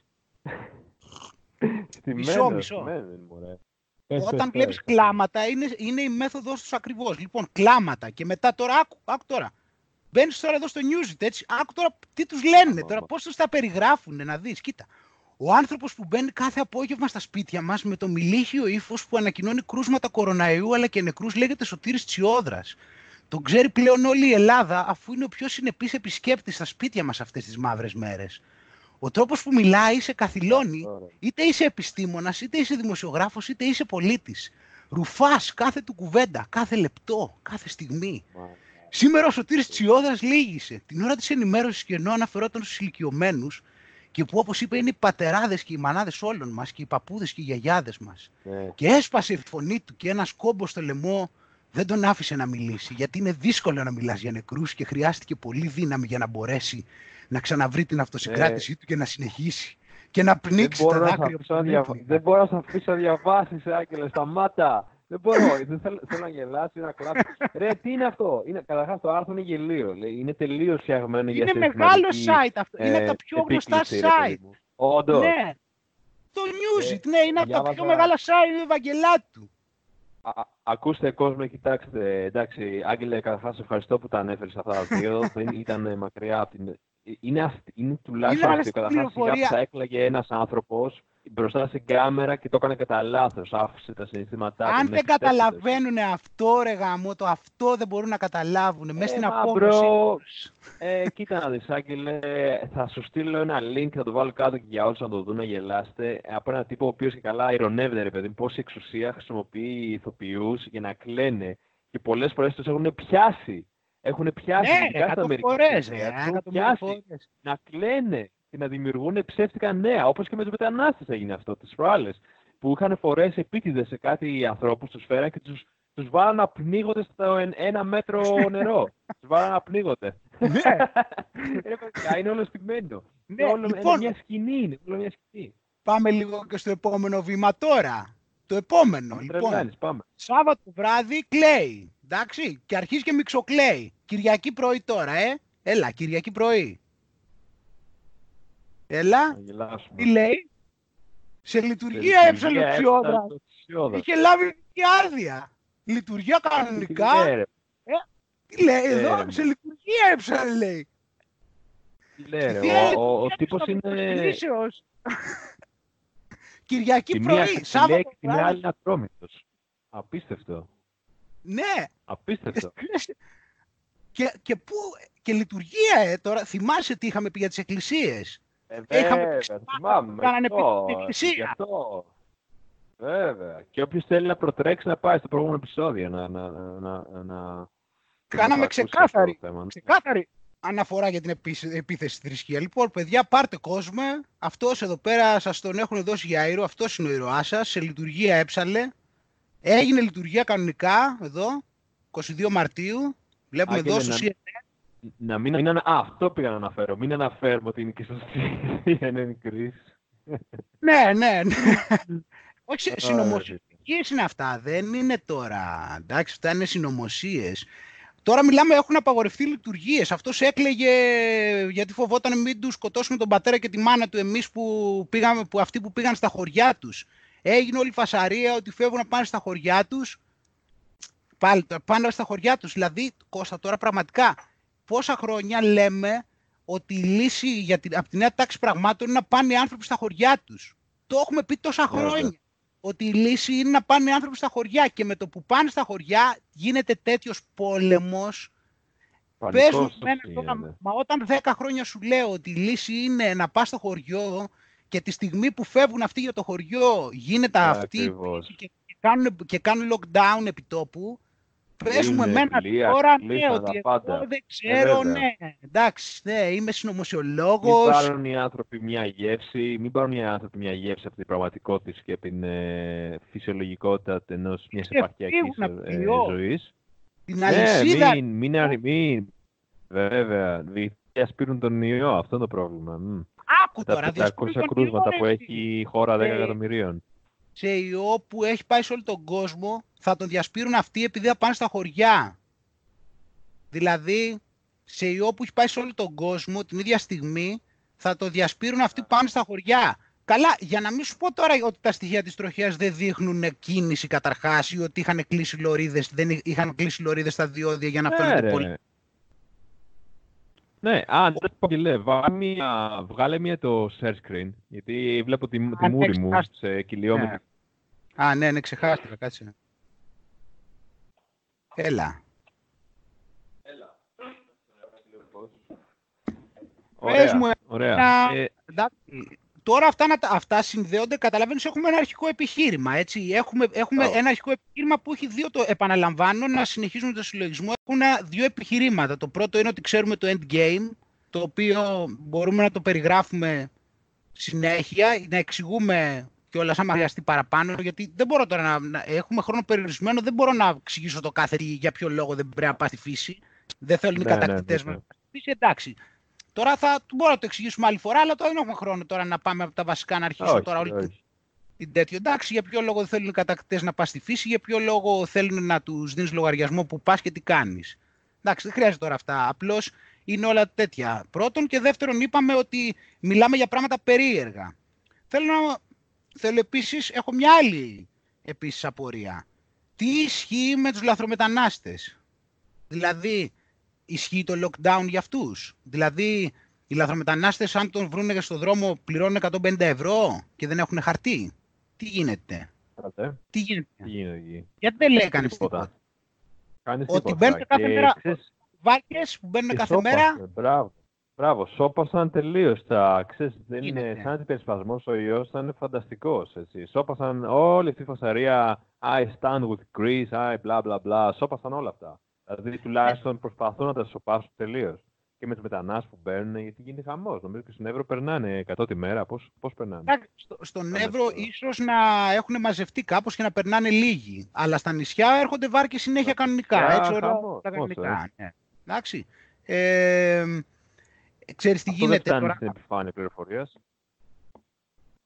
μισό, μισό. Όταν βλέπεις κλάματα, είναι, είναι η μέθοδος τους ακριβώς. Λοιπόν, κλάματα και μετά τώρα, άκου, άκου τώρα. Μπαίνεις τώρα εδώ στο Newsit, έτσι. Άκου τώρα τι τους λένε, τώρα πώς τους τα περιγράφουν, να δεις. Κοίτα. Ο άνθρωπος που μπαίνει κάθε απόγευμα στα σπίτια μας με το μιλίχιο ύφος που ανακοινώνει κρούσματα κοροναϊού αλλά και νεκρούς λέγεται Σωτήρης Τσιόδρας. Τον ξέρει πλέον όλη η Ελλάδα, αφού είναι ο πιο συνεπής επισκέπτης στα σπίτια μας αυτές τις μαύρες μέρες. Ο τρόπος που μιλάει σε καθυλώνει, είτε είσαι επιστήμονας, είτε είσαι δημοσιογράφος, είτε είσαι πολίτης. Ρουφάς κάθε του κουβέντα, κάθε λεπτό, κάθε στιγμή. Σήμερα ο Σωτήρης Τσιόδρας λύγησε. Την ώρα της ενημέρωσης και ενώ αναφερόταν στους ηλικιωμένους και που όπως είπε είναι οι πατεράδες και οι μανάδες όλων μας και οι παππούδες και οι γιαγιάδες μας. Ναι. Και έσπασε η φωνή του και ένας κόμπος στο λαιμό δεν τον άφησε να μιλήσει γιατί είναι δύσκολο να μιλάς για νεκρούς και χρειάστηκε πολύ δύναμη για να μπορέσει να ξαναβρει την αυτοσυγκράτησή ναι. του και να συνεχίσει και να πνίξει τα δάκρυα που Δεν μπορώ να σε αφήσω να διαβάσεις, Άγγελε, σταμάτα. Δεν μπορώ, δεν θέλω, θέλω να γελάσει, να κλάψει. Ρε, τι είναι αυτό; Είναι, καταρχάς το άρθρο είναι γελίο. Είναι τελείως φτιαγμένο για Είναι μεγάλο site αυτό. είναι τα πιο γνωστά site. Όντως. Ναι. Το Newsit, ναι, είναι από τα πιο μεγάλα site Ευαγγελάτου. Ακούστε κόσμο, κοιτάξτε. Εντάξει, Άγγελε, καταρχάς ευχαριστώ που τα ανέφερες αυτά τα δύο. Δεν ήταν μακριά από την. Είναι, είναι τουλάχιστον αυτό. Καταρχά, θα έκλαγε ένας άνθρωπος μπροστά στην κάμερα και το έκανε κατά λάθος. Άφησε τα συναισθήματά του. Αν δεν καταλαβαίνουν αυτό, ρε γαμό, το αυτό δεν μπορούν να καταλάβουν. Ε, Μέσα στην απόκριση. Ε, κοίτα να δεις, Άγγελε, θα σου στείλω ένα link, θα το βάλω κάτω και για όλους να το δουν, να γελάστε. Από ένα τύπο ο οποίος και καλά ηρωνεύεται, ρε παιδί, πόση εξουσία χρησιμοποιεί ηθοποιούς για να κλαίνε. Και πολλές φορές τους έχουν πιάσει. Έχουν πιάσει. Ναι, φορές, ε, να κλαίνε και να δημιουργούν ψεύτικα νέα. Όπως και με τους μετανάστες έγινε αυτό τις προάλλε. Που είχαν φορές επίτηδες σε κάτι ανθρώπους, τους φέραν και τους τους βάλαν να πνίγονται στο ένα μέτρο νερό. τους βάλαν να πνίγονται. Ναι. είναι όλο στιγμένο. Ναι, όλο, λοιπόν, μια σκηνή. Είναι όλο μια σκηνή. Πάμε λίγο και στο επόμενο βήμα τώρα. Το επόμενο. λοιπόν, πάμε. Σάββατο βράδυ κλαίει. Εντάξει, και αρχίζει και μιξοκλαίει. Κυριακή πρωί τώρα, ε. Έλα, Κυριακή πρωί. Έλα, τι λέει; Σε λειτουργία έψαλε ο Ψιόδρας. Είχε λάβει άδεια. Λειτουργία κανονικά. Ε, τι λέει εδώ, σε λειτουργία έψαλε λέει. Τι λέει, ο, ο, τύπος είναι... Κυριακή πρωί, Σάββατο Την άλλη είναι ατρόμητος. Απίστευτο. Ναι. Απίστευτο. και, και, πού, και λειτουργία, ε, τώρα θυμάσαι τι είχαμε πει για τις εκκλησίες; Ε, βέβαια, θυμάμαι. Κάνανε Γι' αυτό. Βέβαια. Και όποιος θέλει να προτρέξει να πάει στο προηγούμενο επεισόδιο να. να, να, να Κάναμε ξεκάθαρη, ξεκάθαρη, αναφορά για την επίθεση στη θρησκεία. Λοιπόν, παιδιά, πάρτε κόσμο. Αυτός εδώ πέρα σας τον έχουν δώσει για αέριο. Αυτός είναι ο ηρωά σας. Σε λειτουργία έψαλε. Έγινε λειτουργία κανονικά εδώ, 22 Μαρτίου. Βλέπουμε εδώ στο CNN. Να μην, μην, α, αυτό πήγα να αναφέρω. Μην αναφέρουμε ότι είναι και στο CNN κρίση. ναι, ναι, ναι. Όχι, συνωμοσίε είναι αυτά. Δεν είναι τώρα. Εντάξει, αυτά είναι συνωμοσίες. Τώρα μιλάμε, έχουν απαγορευτεί λειτουργίες. Αυτός έκλαιγε γιατί φοβόταν μην τους σκοτώσουν τον πατέρα και τη μάνα του εμείς που, πήγαμε, που αυτοί που πήγαν στα χωριά τους. Έγινε όλη η φασαρία ότι φεύγουν να πάνε στα χωριά τους. Πάλι πάνε στα χωριά τους. Δηλαδή, Κώστα, τώρα πραγματικά πόσα χρόνια λέμε ότι η λύση για την, από τη νέα τάξη πραγμάτων είναι να πάνε οι άνθρωποι στα χωριά τους. Το έχουμε πει τόσα χρόνια ότι η λύση είναι να πάνε οι άνθρωποι στα χωριά και με το που πάνε στα χωριά γίνεται τέτοιος πόλεμος Παίζουν μα όταν 10 χρόνια σου λέω ότι η λύση είναι να πας στο χωριό και τη στιγμή που φεύγουν αυτοί για το χωριό γίνεται αυτή και, και, κάνουν, και κάνουν lockdown επιτόπου Παίζουμε εμένα τώρα, ναι, ότι εγώ δεν ξέρω, ε, ναι, εντάξει, ναι, είμαι συνωμοσιολόγος. Μην πάρουν οι άνθρωποι μια γεύση, μην πάρουν οι άνθρωποι μια γεύση από την πραγματικότητα και από την ε, φυσιολογικότητα ενός μιας επαρχιακής ε, ε, ζωής. Την ναι, αλυσίδα. Μην, μην, μην, βέβαια, διεθνές πήρουν τον ιό, αυτό είναι το πρόβλημα. Άκου τώρα, Τα 500 κρούσματα που έχει η χώρα 10 εκατομμυρίων σε ιό που έχει πάει σε όλο τον κόσμο, θα τον διασπείρουν αυτοί επειδή θα πάνε στα χωριά. Δηλαδή, σε ιό που έχει πάει σε όλο τον κόσμο την ίδια στιγμή, θα το διασπείρουν αυτοί που πάνε στα χωριά. Καλά, για να μην σου πω τώρα ότι τα στοιχεία της τροχιάς δεν δείχνουν κίνηση καταρχάς ή ότι είχαν κλείσει λωρίδες, δεν είχαν κλείσει λωρίδες στα διόδια για να ναι, φαίνονται πολύ. Ναι, αν δεν πω και βγάλε μία, βγάλε μία το share screen, γιατί βλέπω τη, τη μούρη μου σε κυλιόμετρο. Ναι. Α, ναι, ναι, ξεχάστηκα, κάτσε. Έλα. Έλα. Ωραία, μου, ωραία. Ε, τώρα αυτά, αυτά συνδέονται, καταλαβαίνεις, έχουμε ένα αρχικό επιχείρημα, έτσι. Έχουμε, έχουμε ένα αρχικό επιχείρημα που έχει δύο, το επαναλαμβάνω, να συνεχίζουμε το συλλογισμό. Έχουν δύο επιχειρήματα. Το πρώτο είναι ότι ξέρουμε το endgame, το οποίο μπορούμε να το περιγράφουμε συνέχεια, να εξηγούμε και όλα άμα χρειαστεί παραπάνω, γιατί δεν μπορώ τώρα να, να, έχουμε χρόνο περιορισμένο, δεν μπορώ να εξηγήσω το κάθε τι, για ποιο λόγο δεν πρέπει να πάει στη φύση. Δεν θέλουν οι ναι, κατακτητές ναι, ναι, ναι. φύση, εντάξει. Τώρα θα μπορώ να το εξηγήσουμε άλλη φορά, αλλά τώρα δεν έχουμε χρόνο τώρα να πάμε από τα βασικά να αρχίσω τώρα όλη την τέτοιο. Εντάξει, για ποιο λόγο δεν θέλουν οι κατακτητές να πας στη φύση, για ποιο λόγο θέλουν να τους δίνεις λογαριασμό που πας και τι κάνεις. Εντάξει, δεν χρειάζεται τώρα αυτά. Απλώς είναι όλα τέτοια. Πρώτον και δεύτερον, είπαμε ότι μιλάμε για πράγματα περίεργα. Θέλω, να... Θέλω επίσης, έχω μια άλλη επίσης απορία. Τι ισχύει με τους λαθρομετανάστες; Δηλαδή, ισχύει το lockdown για αυτούς. Δηλαδή, οι λαθρομετανάστες αν τον βρούνε στον δρόμο πληρώνουν 150 ευρώ και δεν έχουν χαρτί. Τι γίνεται; Τι γίνεται; Τι γίνεται. Γιατί δεν λέει κανείς τίποτα. Κάνεις Ότι μπαίνουν κάθε μέρα βάρκες που μπαίνουν κάθε μέρα. Μπράβο. Μπράβο, σώπασαν τελείως τα. Ξέρεις, δεν είναι σαν αντιπερισπασμό ο ιός, θα είναι φανταστικός. Σώπασαν όλη αυτή η φασαρία. I stand with Greece, I bla bla bla. Σώπασαν όλα αυτά. Δηλαδή τουλάχιστον προσπαθούν να τα σοπάσουν τελείως. Και με τους μετανάστες που μπαίνουν, γιατί γίνεται χαμός. Νομίζω και στον Εύρο περνάνε 100 τη μέρα. Πώς περνάνε; Στο, στον Εύρο ίσως να έχουν μαζευτεί κάπως και να περνάνε λίγοι. Αλλά στα νησιά έρχονται βάρκε συνέχεια κανονικά. έτσι, ωραία, τα κανονικά. Ναι. Εντάξει. Ε, ξέρεις τι Αυτό γίνεται δεν τώρα; στην επιφάνεια πληροφορίας.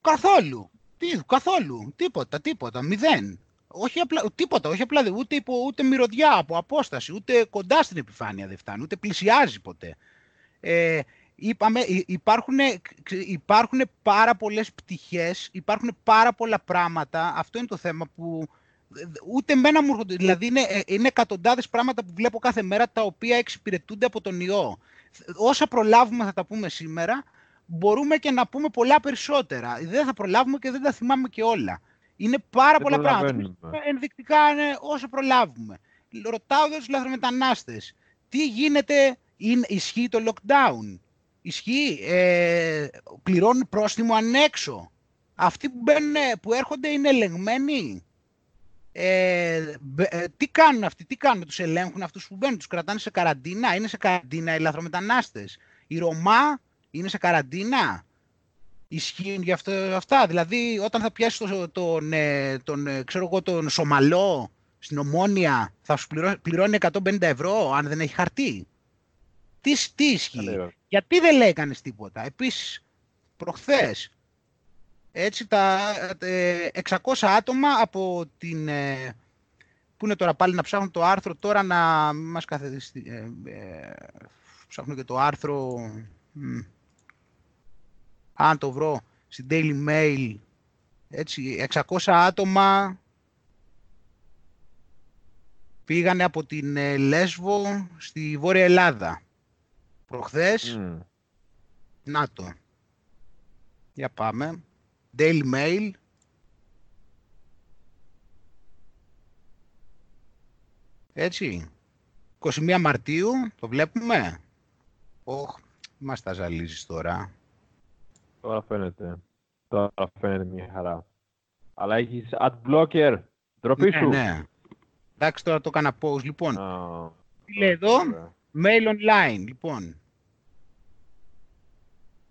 Καθόλου. Τι, καθόλου. Τίποτα, τίποτα. Μηδέν. Όχι απλά, τίποτα, όχι απλά, ούτε, υπό, ούτε μυρωδιά από απόσταση, ούτε κοντά στην επιφάνεια δεν φτάνει, ούτε πλησιάζει ποτέ. Ε, είπαμε, υπάρχουν, υπάρχουν πάρα πολλές πτυχές, υπάρχουν πάρα πολλά πράγματα, αυτό είναι το θέμα που ούτε εμένα μου έρχονται, δηλαδή είναι, ε, είναι εκατοντάδες πράγματα που βλέπω κάθε μέρα τα οποία εξυπηρετούνται από τον ιό. Όσα προλάβουμε θα τα πούμε σήμερα, μπορούμε και να πούμε πολλά περισσότερα. Δεν θα προλάβουμε και δεν τα θυμάμαι και όλα. Είναι πάρα πολλά πράγματα. Ενδεικτικά είναι όσο προλάβουμε. Ρωτάω εδώ τους λαθρομετανάστες. Τι γίνεται, είναι, ισχύει το lockdown; Ισχύει, ε, πληρώνουν πρόστιμο ανέξω. Αυτοί που, μπαίνουν, που έρχονται είναι ελεγμένοι; Ε, ε, τι κάνουν αυτοί, τι κάνουν, τους ελέγχουν αυτούς που μπαίνουν, τους κρατάνε σε καραντίνα, είναι σε καραντίνα οι λαθρομετανάστες; Οι Ρωμά είναι σε καραντίνα; Ισχύουν για αυτό, αυτά. Δηλαδή, όταν θα πιάσει τον, τον, ε, τον, ε, ξέρω εγώ, τον Σομαλό στην Ομόνια, θα σου πληρώνει 150 ευρώ αν δεν έχει χαρτί. Τι, τι ισχύει; Γιατί δεν λέγανε τίποτα; Επίσης, προχθές, έτσι τα 600 άτομα από την... Ε, πού είναι τώρα πάλι να ψάχνουν το άρθρο τώρα να μας καθεδιστεί. Ε, ε, ψάχνω και το άρθρο... αν το βρω στην Daily Mail. Έτσι, 600 άτομα πήγανε από την ε, Λέσβο στη Βόρεια Ελλάδα. Προχθές. Mm. Να το. Για πάμε. Daily Mail. Έτσι. 21 Μαρτίου, το βλέπουμε. Ωχ, μας τα ζαλίζεις τώρα. Τώρα φαίνεται. Τώρα φαίνεται μια χαρά. Αλλά έχεις adblocker. Ντροπή ναι, σου. Ναι, Εντάξει, τώρα το έκανα pause. Λοιπόν, oh, λέει εδώ, mail online. Λοιπόν,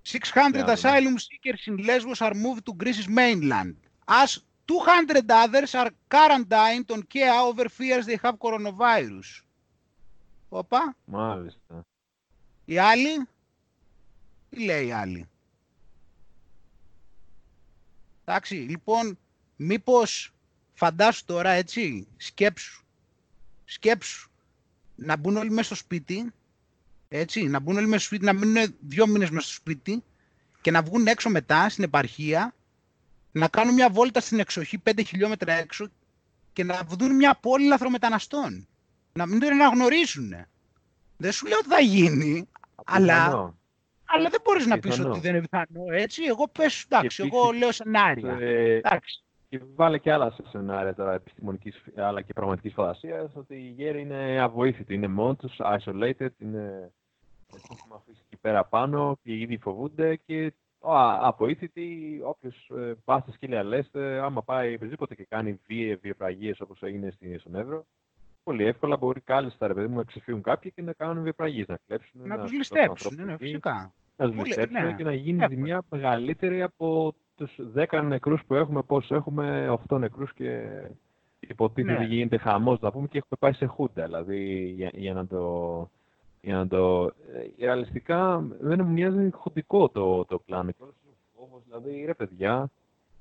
600 asylum seekers in Lesbos are moved to Greece's mainland. As 200 others are quarantined on Kea over fears they have coronavirus. Οπα. Μάλιστα. Οι άλλοι, τι λέει οι άλλοι. Εντάξει, λοιπόν, μήπως φαντάσου τώρα, έτσι, σκέψου. Σκέψου. Να μπουν όλοι μέσα στο σπίτι, έτσι, να μπουν όλοι μέσα στο σπίτι, να μείνουν δύο μήνες μέσα στο σπίτι και να βγουν έξω μετά στην επαρχία, να κάνουν μια βόλτα στην εξοχή, πέντε χιλιόμετρα έξω και να δουν μια πόλη λαθρομεταναστών. Να μην τον αναγνωρίσουν. Δεν σου λέω ότι θα γίνει, αλλά, αλλά δεν μπορείς να πεις ότι δεν είναι πιθανό, έτσι. Εγώ πες, εντάξει, εγώ λέω σενάρια. Ε, εντάξει. Και βάλε και άλλα σενάρια τώρα επιστημονικής αλλά και πραγματικής φαντασίας ότι οι γέροι είναι αβοήθητοι, είναι μόνοι τους, isolated, είναι έχουν αφήσει εκεί πέρα πάνω και ήδη φοβούνται και αβοήθητοι, όποιος ε, πα στα σκύλια λέστε, άμα πάει οπωσδήποτε και κάνει βία, βιοπραγίες όπως έγινε στον Εύρο, πολύ εύκολα μπορεί κάλλιστα ρε παιδί μου να ξεφύγουν κάποιοι και να κάνουν βιοπραγίε, να κλέψουν. Να, να τους ληστέψουν, ναι, φυσικά. Να τους ληστέψουν ναι. και να γίνει Εύκολα. ζημιά μεγαλύτερη από τους 10 νεκρούς που έχουμε, πόσους έχουμε, 8 νεκρούς και υποτίθεται ναι. γίνεται χαμός, να πούμε, και έχουμε πάει σε χούντα. Δηλαδή, για, για, να το, για να το... Ε, ρεαλιστικά δεν μου μοιάζει χοντικό το, το πλάνο. Όμως, δηλαδή, ρε παιδιά,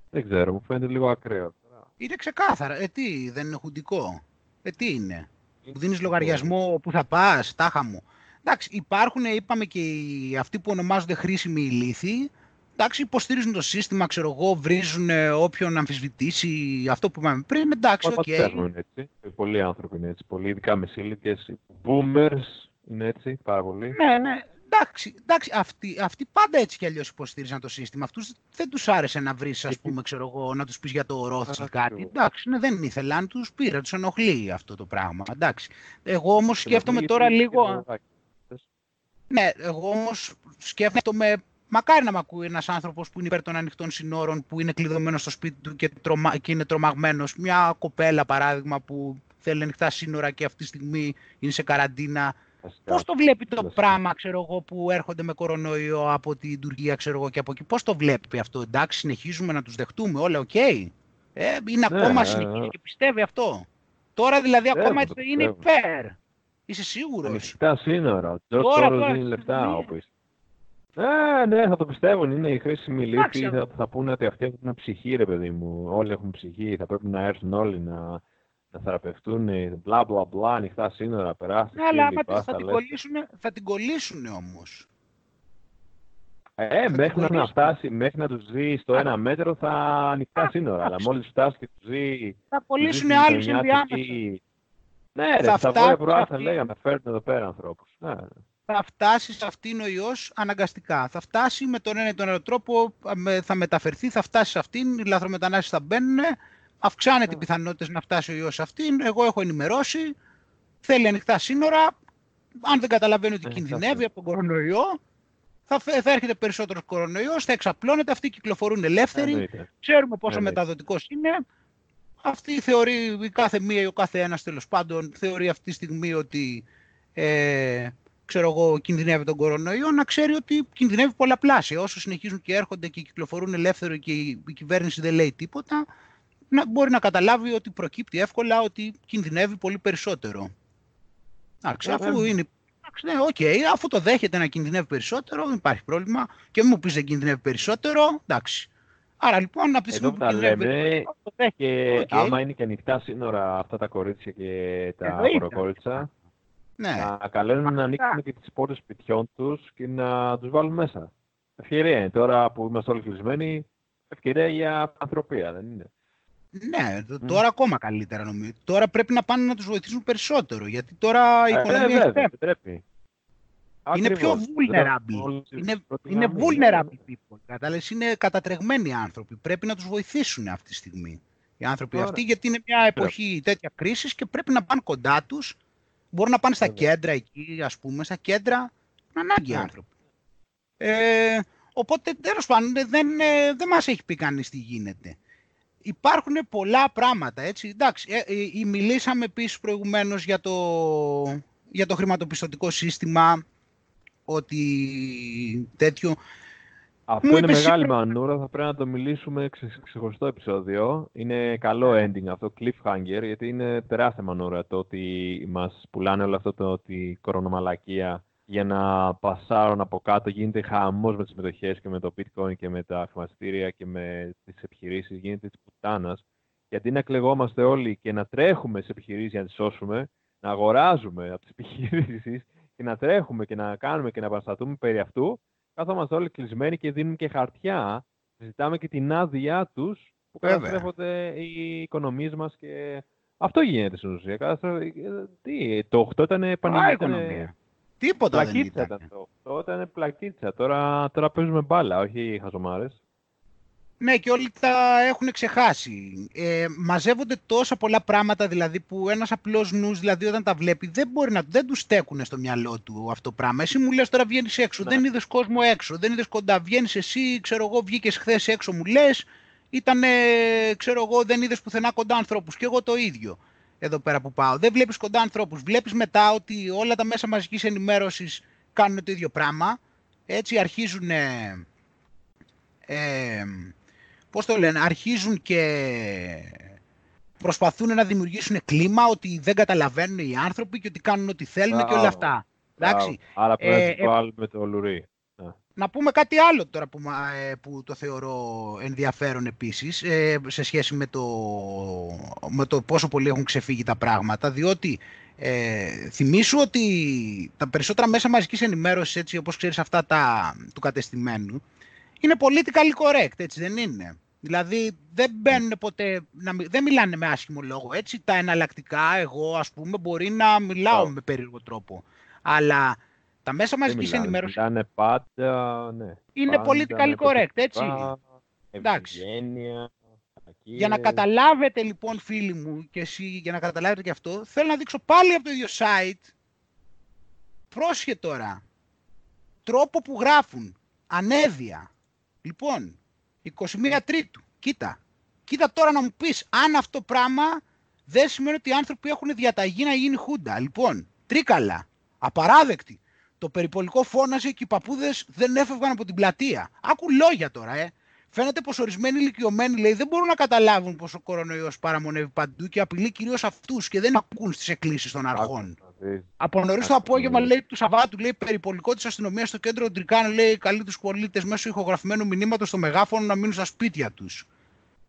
δεν ξέρω, μου φαίνεται λίγο ακραίο. Είναι ξεκάθαρα. Ε, τι, δεν είναι χουντικό; Ε, τι είναι; Που δίνεις λογαριασμό που θα πας, τάχα μου. Εντάξει, υπάρχουν, είπαμε και οι, αυτοί που ονομάζονται χρήσιμοι ηλίθιοι, εντάξει, υποστηρίζουν το σύστημα, ξέρω εγώ, βρίζουν όποιον αμφισβητήσει αυτό που είπαμε πριν, εντάξει, ok. Okay. έτσι. Πολλοί άνθρωποι είναι έτσι, πολλοί ειδικά μεσήλικες, boomers, είναι έτσι, πάρα πολύ. Ναι, ναι. Εντάξει, εντάξει αυτοί, αυτοί πάντα έτσι κι αλλιώς υποστήριζαν το σύστημα. Αυτούς δεν τους άρεσε να βρίσεις, ας πούμε, ξέρω εγώ, να τους πεις για το Ρότσιλντ κάτι. Εντάξει, ναι, δεν ήθελαν, τους πήρα, τους ενοχλεί αυτό το πράγμα. Εντάξει. Εγώ όμως σκέφτομαι τώρα λίγο. Ναι, εγώ όμως σκέφτομαι. Μακάρι να με ακούει ένας άνθρωπος που είναι υπέρ των ανοιχτών συνόρων, που είναι κλειδωμένος στο σπίτι του και, τρομα... και είναι τρομαγμένος. Μια κοπέλα, παράδειγμα, που θέλει ανοιχτά σύνορα και αυτή τη στιγμή είναι σε καραντίνα Πώς το βλέπει το πράγμα, ξέρω εγώ, που έρχονται με κορονοϊό από την Τουρκία, ξέρω εγώ, και από εκεί; Πώς το βλέπει αυτό, εντάξει, συνεχίζουμε να τους δεχτούμε, όλα ok. Okay. Ε, είναι ναι, ακόμα ναι, ναι. και πιστεύει αυτό. Τώρα δηλαδή ναι, ακόμα είναι υπέρ. Είσαι σίγουρος. Ανοιχτά σύνορα. Τώρα, τώρα δίνει λεφτά όπου είσαι. Ναι, ναι, θα το πιστεύουν. Είναι η χρήσιμη λύση. Θα, θα πούνε ότι αυτοί έχουν ψυχή, ρε παιδί μου. Όλοι έχουν ψυχή. Θα πρέπει να έρθουν όλοι να, να θεραπευτούν, μπλα μπλα μπλα, ανοιχτά σύνορα, περάστε. Ναι, αλλά άμα θα, την κολλήσουν, θα την κολλήσουν όμως. Ε, μέχρι να, να φτάσει, μέχρι να τους δει στο ένα μέτρο θα ανοιχτά σύνορα, αλλά μόλις φτάσει και τους δει... Θα κολλήσουν άλλους ενδιάμεσα. Ναι, ρε, θα βγάλει προά, θα λέγαμε, φέρνουν εδώ πέρα ανθρώπους. Ναι. Θα φτάσει σε αυτήν ο ιός αναγκαστικά. Θα φτάσει με τον ένα ή τον άλλο τρόπο, θα μεταφερθεί, θα φτάσει σε αυτήν, οι λαθρομετανάστες θα μπαίνουν, αυξάνεται οι πιθανότητες να φτάσει ο ιός αυτήν. Εγώ έχω ενημερώσει. Θέλει ανοιχτά σύνορα. Αν δεν καταλαβαίνει ότι ε, κινδυνεύει από τον κορονοϊό, θα, θα έρχεται περισσότερο κορονοϊός, θα εξαπλώνεται. Αυτοί κυκλοφορούν ελεύθεροι. Ξέρουμε πόσο μεταδοτικός είναι. αυτή θεωρεί η κάθε μία ή ο κάθε ένας τέλος πάντων θεωρεί αυτή τη στιγμή ότι ε, ξέρω εγώ, κινδυνεύει τον κορονοϊό, να ξέρει ότι κινδυνεύει πολλαπλάσια. Όσο συνεχίζουν και έρχονται και κυκλοφορούν ελεύθερο και η κυβέρνηση δεν λέει τίποτα, να, μπορεί να καταλάβει ότι προκύπτει εύκολα ότι κινδυνεύει πολύ περισσότερο. Εντάξει, αφού είναι ναι, okay, αφού το δέχεται να κινδυνεύει περισσότερο, δεν υπάρχει πρόβλημα. Και μην μου πεις δεν κινδυνεύει περισσότερο, εντάξει. Άρα λοιπόν από τη στιγμή που λέμε, και okay. άμα είναι και ανοιχτά σύνορα αυτά τα κορίτσια και τα προκόριτσα, ναι. να καλέσουμε να ανοίξουμε και τις πόρτες σπιτιών τους και να τους βάλουν μέσα. Ευκαιρία είναι. Τώρα που είμαστε όλοι κλεισμένοι, ευκαιρία για ανθρωπία, δεν είναι. Ναι, τώρα ακόμα καλύτερα νομίζω. Τώρα πρέπει να πάνε να τους βοηθήσουν περισσότερο, γιατί τώρα η ε, οικονομία ε, βέβαια, πρέπει. Είναι πιο vulnerable. Είναι, είναι vulnerable people. Κατάλες, είναι κατατρεγμένοι άνθρωποι. Πρέπει να τους βοηθήσουν αυτή τη στιγμή. Οι άνθρωποι αυτοί, γιατί είναι μια εποχή τέτοια κρίσης και πρέπει να πάνε κοντά τους. Μπορούν να πάνε στα κέντρα εκεί, ας πούμε, στα κέντρα. Να ανάγκη οι άνθρωποι. Ε, οπότε, τέλος πάντων, δεν, ε, δεν μας έχει πει κανείς τι γίνεται υπάρχουν πολλά πράγματα, έτσι. Εντάξει, ε, ε, μιλήσαμε επίσης προηγουμένως για το, για το χρηματοπιστωτικό σύστημα, ότι τέτοιο... Αυτό είναι μεγάλη μανούρα, θα πρέπει να το μιλήσουμε σε ξεχωριστό επεισόδιο. Είναι καλό ending αυτό, cliffhanger, γιατί είναι τεράστια μανούρα το ότι μας πουλάνε όλο αυτό το ότι κορονομαλακία για να πασάρουν από κάτω. Γίνεται χαμός με τις μετοχέ και με το bitcoin και με τα χρηματιστήρια και με τις επιχειρήσεις. Γίνεται της πουτάνας. Γιατί να κλεγόμαστε όλοι και να τρέχουμε σε επιχειρήσεις για να τις σώσουμε, να αγοράζουμε από τις επιχειρήσεις και να τρέχουμε και να κάνουμε και να παραστατούμε περί αυτού, κάθομαστε όλοι κλεισμένοι και δίνουν και χαρτιά. Ζητάμε και την άδειά τους που καταστρέφονται οι οικονομίες μας και. Αυτό γίνεται στην ουσία. Τι, το 8 ήταν πανηγυρικό. Τίποτα πλακίτσα δεν ήταν. το. Τότε ήταν πλακίτσα. Τώρα, τώρα παίζουμε μπάλα, όχι χαζομάρες. Ναι, και όλοι τα έχουν ξεχάσει. Ε, μαζεύονται τόσα πολλά πράγματα δηλαδή που ένας απλός νους δηλαδή όταν τα βλέπει δεν μπορεί να δεν τους στέκουν στο μυαλό του αυτό το πράγμα. Εσύ μου λες τώρα βγαίνεις έξω, ναι. δεν είδες κόσμο έξω, δεν είδες κοντά, βγαίνεις εσύ, ξέρω εγώ, βγήκες χθες έξω μου λες, ήταν, ξέρω εγώ, δεν είδες πουθενά κοντά ανθρώπους και εγώ το ίδιο εδώ πέρα που πάω. Δεν βλέπεις κοντά ανθρώπους. Βλέπεις μετά ότι όλα τα μέσα μαζικής ενημέρωσης κάνουν το ίδιο πράγμα. Έτσι αρχίζουν... Ε, ε, πώς το λένε, αρχίζουν και προσπαθούν να δημιουργήσουν κλίμα ότι δεν καταλαβαίνουν οι άνθρωποι και ότι κάνουν ό,τι θέλουν και όλα αυτά. Εντάξει. Άρα πρέπει ε, να το με το λουρί. Να πούμε κάτι άλλο τώρα που, ε, που το θεωρώ ενδιαφέρον επίσης ε, σε σχέση με το, με το πόσο πολύ έχουν ξεφύγει τα πράγματα διότι ε, θυμίσου ότι τα περισσότερα μέσα μαζικής ενημέρωσης έτσι όπως ξέρεις αυτά τα, του κατεστημένου είναι political correct έτσι δεν είναι; Δηλαδή δεν μπαίνουν ποτέ, να, δεν μιλάνε με άσχημο λόγο έτσι τα εναλλακτικά εγώ ας πούμε μπορεί να μιλάω με περίεργο τρόπο αλλά τα μέσα μαζικής ενημέρωσης... Είναι πάντα, ναι. Είναι political correct, έτσι. Εντάξει. Για να καταλάβετε λοιπόν φίλοι μου και εσύ για να καταλάβετε και αυτό, θέλω να δείξω πάλι από το ίδιο site, πρόσχε τώρα, τρόπο που γράφουν, ανέδεια. Λοιπόν, 21 Τρίτου, κοίτα. Κοίτα τώρα να μου πεις αν αυτό πράγμα δεν σημαίνει ότι οι άνθρωποι έχουν διαταγή να γίνει χούντα. Λοιπόν, τρίκαλα, απαράδεκτη. Το περιπολικό φώναζε και οι παππούδες δεν έφευγαν από την πλατεία. Άκου λόγια τώρα, ε. Φαίνεται πως ορισμένοι ηλικιωμένοι λέει, δεν μπορούν να καταλάβουν πως ο κορονοϊός παραμονεύει παντού και απειλεί κυρίως αυτούς και δεν ακούν στις εκκλήσεις των αρχών. Από νωρίς το απόγευμα, λέει, του Σαββάτου, λέει, περιπολικό της αστυνομίας στο κέντρο Τρικάνου, λέει, καλεί τους πολίτες μέσω ηχογραφημένου μηνύματος στο μεγάφωνο να μείνουν στα σπίτια τους.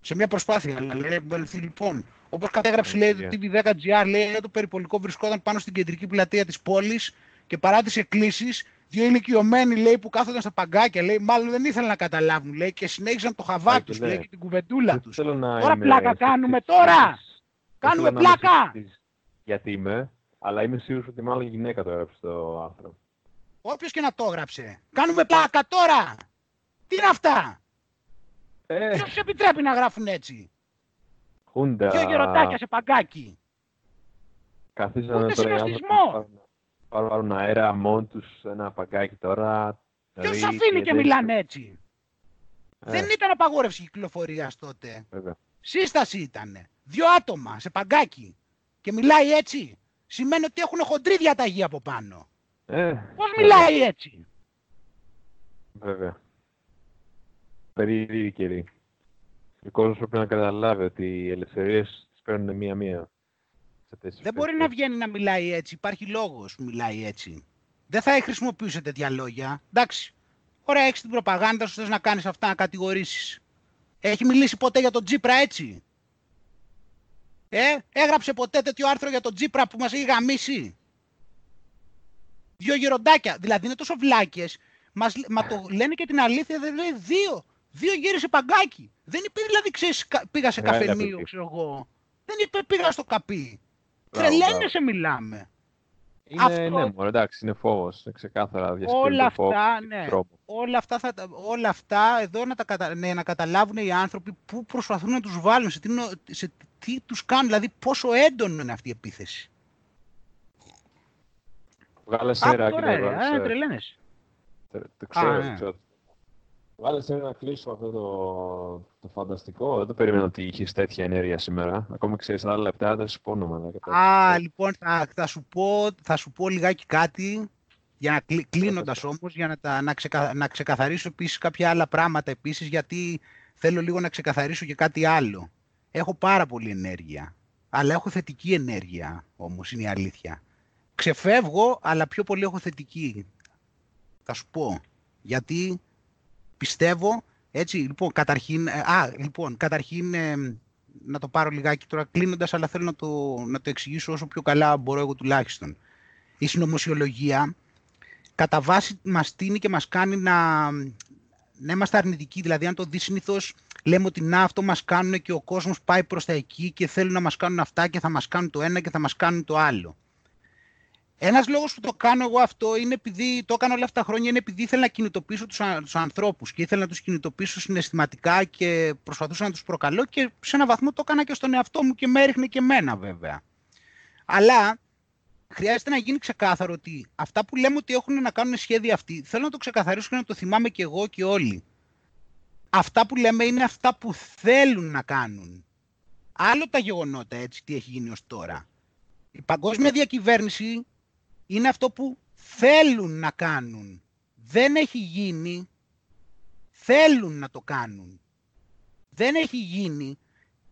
Σε μια προσπάθεια, λέει, λοιπόν. Όπως κατέγραψε, λέει, το TV10GR, λέει, το περιπολικό βρισκόταν πάνω στην κεντρική πλατεία της πόλης και παρά τις εκκλήσεις, δύο ηλικιωμένοι λέει, που κάθονταν στα παγκάκια, λέει, μάλλον δεν ήθελαν να καταλάβουν λέει, και συνέχισαν το χαβά τους και την κουβεντούλα τους. Τώρα πλάκα κάνουμε, τώρα! Κάνουμε πλάκα! Γιατί είμαι, αλλά είμαι σίγουρος ότι μάλλον γυναίκα το έγραψε το άνθρωπο. Όποιος και να το έγραψε. Κάνουμε πλάκα τώρα! Τι είναι αυτά! Ε... Ποιο επιτρέπει να γράφουν έτσι; Χούντα. Ποιο γεροντάκια σε παγκάκι. Καθίσανε τώρα πάρουν αέρα μόνοι τους ένα παγκάκι τώρα. Ποιος δηλαδή, αφήνει και μιλάνε έτσι; Ε. Δεν ήταν απαγόρευση κυκλοφορίας τότε. Βέβαια. Σύσταση ήταν. δύο άτομα σε παγκάκι και μιλάει έτσι, σημαίνει ότι έχουν χοντρή διαταγή από πάνω. Ε, Πώς μιλάει έτσι; Βέβαια. Περίεργη καιρή. Ο κόσμος πρέπει να καταλάβει ότι οι ελευθερίες τις παίρνουν μία-μία. Δεν μπορεί να βγαίνει να μιλάει έτσι. Υπάρχει λόγος που μιλάει έτσι. Δεν θα χρησιμοποιούσε τέτοια λόγια. Εντάξει. Ωραία, έχεις την προπαγάνδα σου, θες να κάνεις αυτά, να κατηγορήσεις. Έχει μιλήσει ποτέ για τον Τζίπρα έτσι; Ε, έγραψε ποτέ τέτοιο άρθρο για τον Τζίπρα που μας έχει γαμίσει; Δύο γεροντάκια. Δηλαδή είναι τόσο βλάκες. Μας, μα το λένε και την αλήθεια, δεν λέει δύο. Δύο γύρισε παγκάκι. Δεν είπε δηλαδή, ξέρεις, πήγα σε καφενείο, ξέρω εγώ. Δεν είπε πήγα στο καπί. Τρελαίνεσαι μιλάμε. Είναι, Αυτό... ναι, μόνο, εντάξει, είναι φόβος, ξεκάθαρα όλα αυτά, ναι, όλα αυτά, θα, όλα αυτά εδώ να, τα κατα... ναι, να καταλάβουν οι άνθρωποι που προσπαθούν να τους βάλουν, σε τι, σε τι τους κάνουν, δηλαδή πόσο έντονο είναι αυτή η επίθεση. Βγάλε σέρα και να τρελαίνεσαι. Το ξέρω, το ξέρω. Βάλε σε να κλείσω αυτό το, το φανταστικό. Δεν το περίμενα ότι είχες τέτοια ενέργεια σήμερα. Ακόμη ξέρεις άλλα λεπτά, δεν σου πω όνομα. Α, λοιπόν, θα, θα, σου πω, θα σου πω λιγάκι κάτι. Για να κλείνοντας όμως, για να, τα, να, ξεκα, να ξεκαθαρίσω επίσης κάποια άλλα πράγματα επίσης, γιατί θέλω λίγο να ξεκαθαρίσω και κάτι άλλο. Έχω πάρα πολύ ενέργεια. Αλλά έχω θετική ενέργεια όμως, είναι η αλήθεια. Ξεφεύγω, αλλά πιο πολύ έχω θετική. Θα σου πω. Γιατί πιστεύω, έτσι, λοιπόν, καταρχήν, ε, α, λοιπόν, καταρχήν ε, να το πάρω λιγάκι τώρα κλείνοντας, αλλά θέλω να το, να το εξηγήσω όσο πιο καλά μπορώ εγώ τουλάχιστον. Η συνωμοσιολογία κατά βάση μας τίνει και μας κάνει να, να είμαστε αρνητικοί. Δηλαδή, αν το δεις συνήθως λέμε ότι να αυτό μας κάνουν και ο κόσμος πάει προς τα εκεί και θέλουν να μας κάνουν αυτά και θα μας κάνουν το ένα και θα μας κάνουν το άλλο. Ένας λόγος που το κάνω εγώ αυτό είναι επειδή το έκανα όλα αυτά τα χρόνια είναι επειδή ήθελα να κινητοποιήσω τους ανθρώπους και ήθελα να τους κινητοποιήσω συναισθηματικά και προσπαθούσα να τους προκαλώ και σε ένα βαθμό το έκανα και στον εαυτό μου και με έριχνε και εμένα βέβαια. Αλλά χρειάζεται να γίνει ξεκάθαρο ότι αυτά που λέμε ότι έχουν να κάνουν σχέδια αυτοί, θέλω να το ξεκαθαρίσω και να το θυμάμαι και εγώ και όλοι. Αυτά που λέμε είναι αυτά που θέλουν να κάνουν. Άλλο τα γεγονότα έτσι, τι έχει γίνει ως τώρα. Η παγκόσμια διακυβέρνηση είναι αυτό που θέλουν να κάνουν. Δεν έχει γίνει, θέλουν να το κάνουν. Δεν έχει γίνει,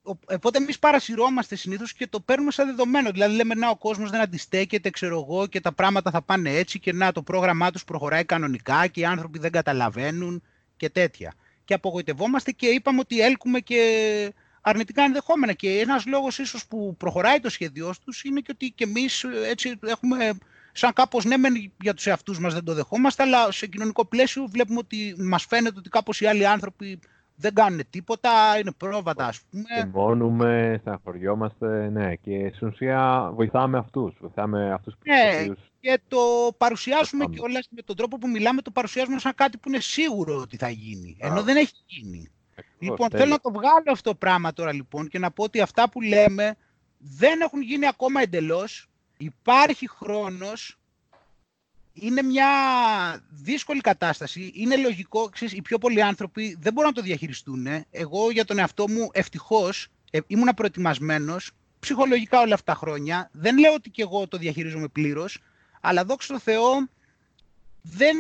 οπότε εμείς παρασυρώμαστε συνήθως και το παίρνουμε σαν δεδομένο. Δηλαδή λέμε να ο κόσμος δεν αντιστέκεται, ξέρω εγώ, και τα πράγματα θα πάνε έτσι και να το πρόγραμμά τους προχωράει κανονικά και οι άνθρωποι δεν καταλαβαίνουν και τέτοια. Και απογοητευόμαστε και είπαμε ότι έλκουμε και αρνητικά ενδεχόμενα. Και ένας λόγος ίσως που προχωράει το σχέδιό τους είναι και ότι και εμείς έτσι έχουμε σαν κάπως ναι, για τους εαυτούς μας δεν το δεχόμαστε, αλλά σε κοινωνικό πλαίσιο βλέπουμε ότι μας φαίνεται ότι κάπως οι άλλοι άνθρωποι δεν κάνουν τίποτα, είναι πρόβατα, ας πούμε. Τιμώνουμε, στεναχωριόμαστε, ναι, και στην ουσία βοηθάμε αυτούς. Βοηθάμε αυτούς που ναι, και το παρουσιάζουμε και όλα με τον τρόπο που μιλάμε, το παρουσιάζουμε σαν κάτι που είναι σίγουρο ότι θα γίνει. Ενώ δεν έχει γίνει. λοιπόν, θέλω να το βγάλω αυτό το πράγμα τώρα λοιπόν και να πω ότι αυτά που λέμε δεν έχουν γίνει ακόμα εντελώς υπάρχει χρόνος, είναι μια δύσκολη κατάσταση, είναι λογικό, ξέρεις, οι πιο πολλοί άνθρωποι δεν μπορούν να το διαχειριστούν. Εγώ για τον εαυτό μου ευτυχώς ε, ήμουν προετοιμασμένος ψυχολογικά όλα αυτά τα χρόνια. Δεν λέω ότι και εγώ το διαχειρίζομαι πλήρως, αλλά δόξα τω Θεώ δεν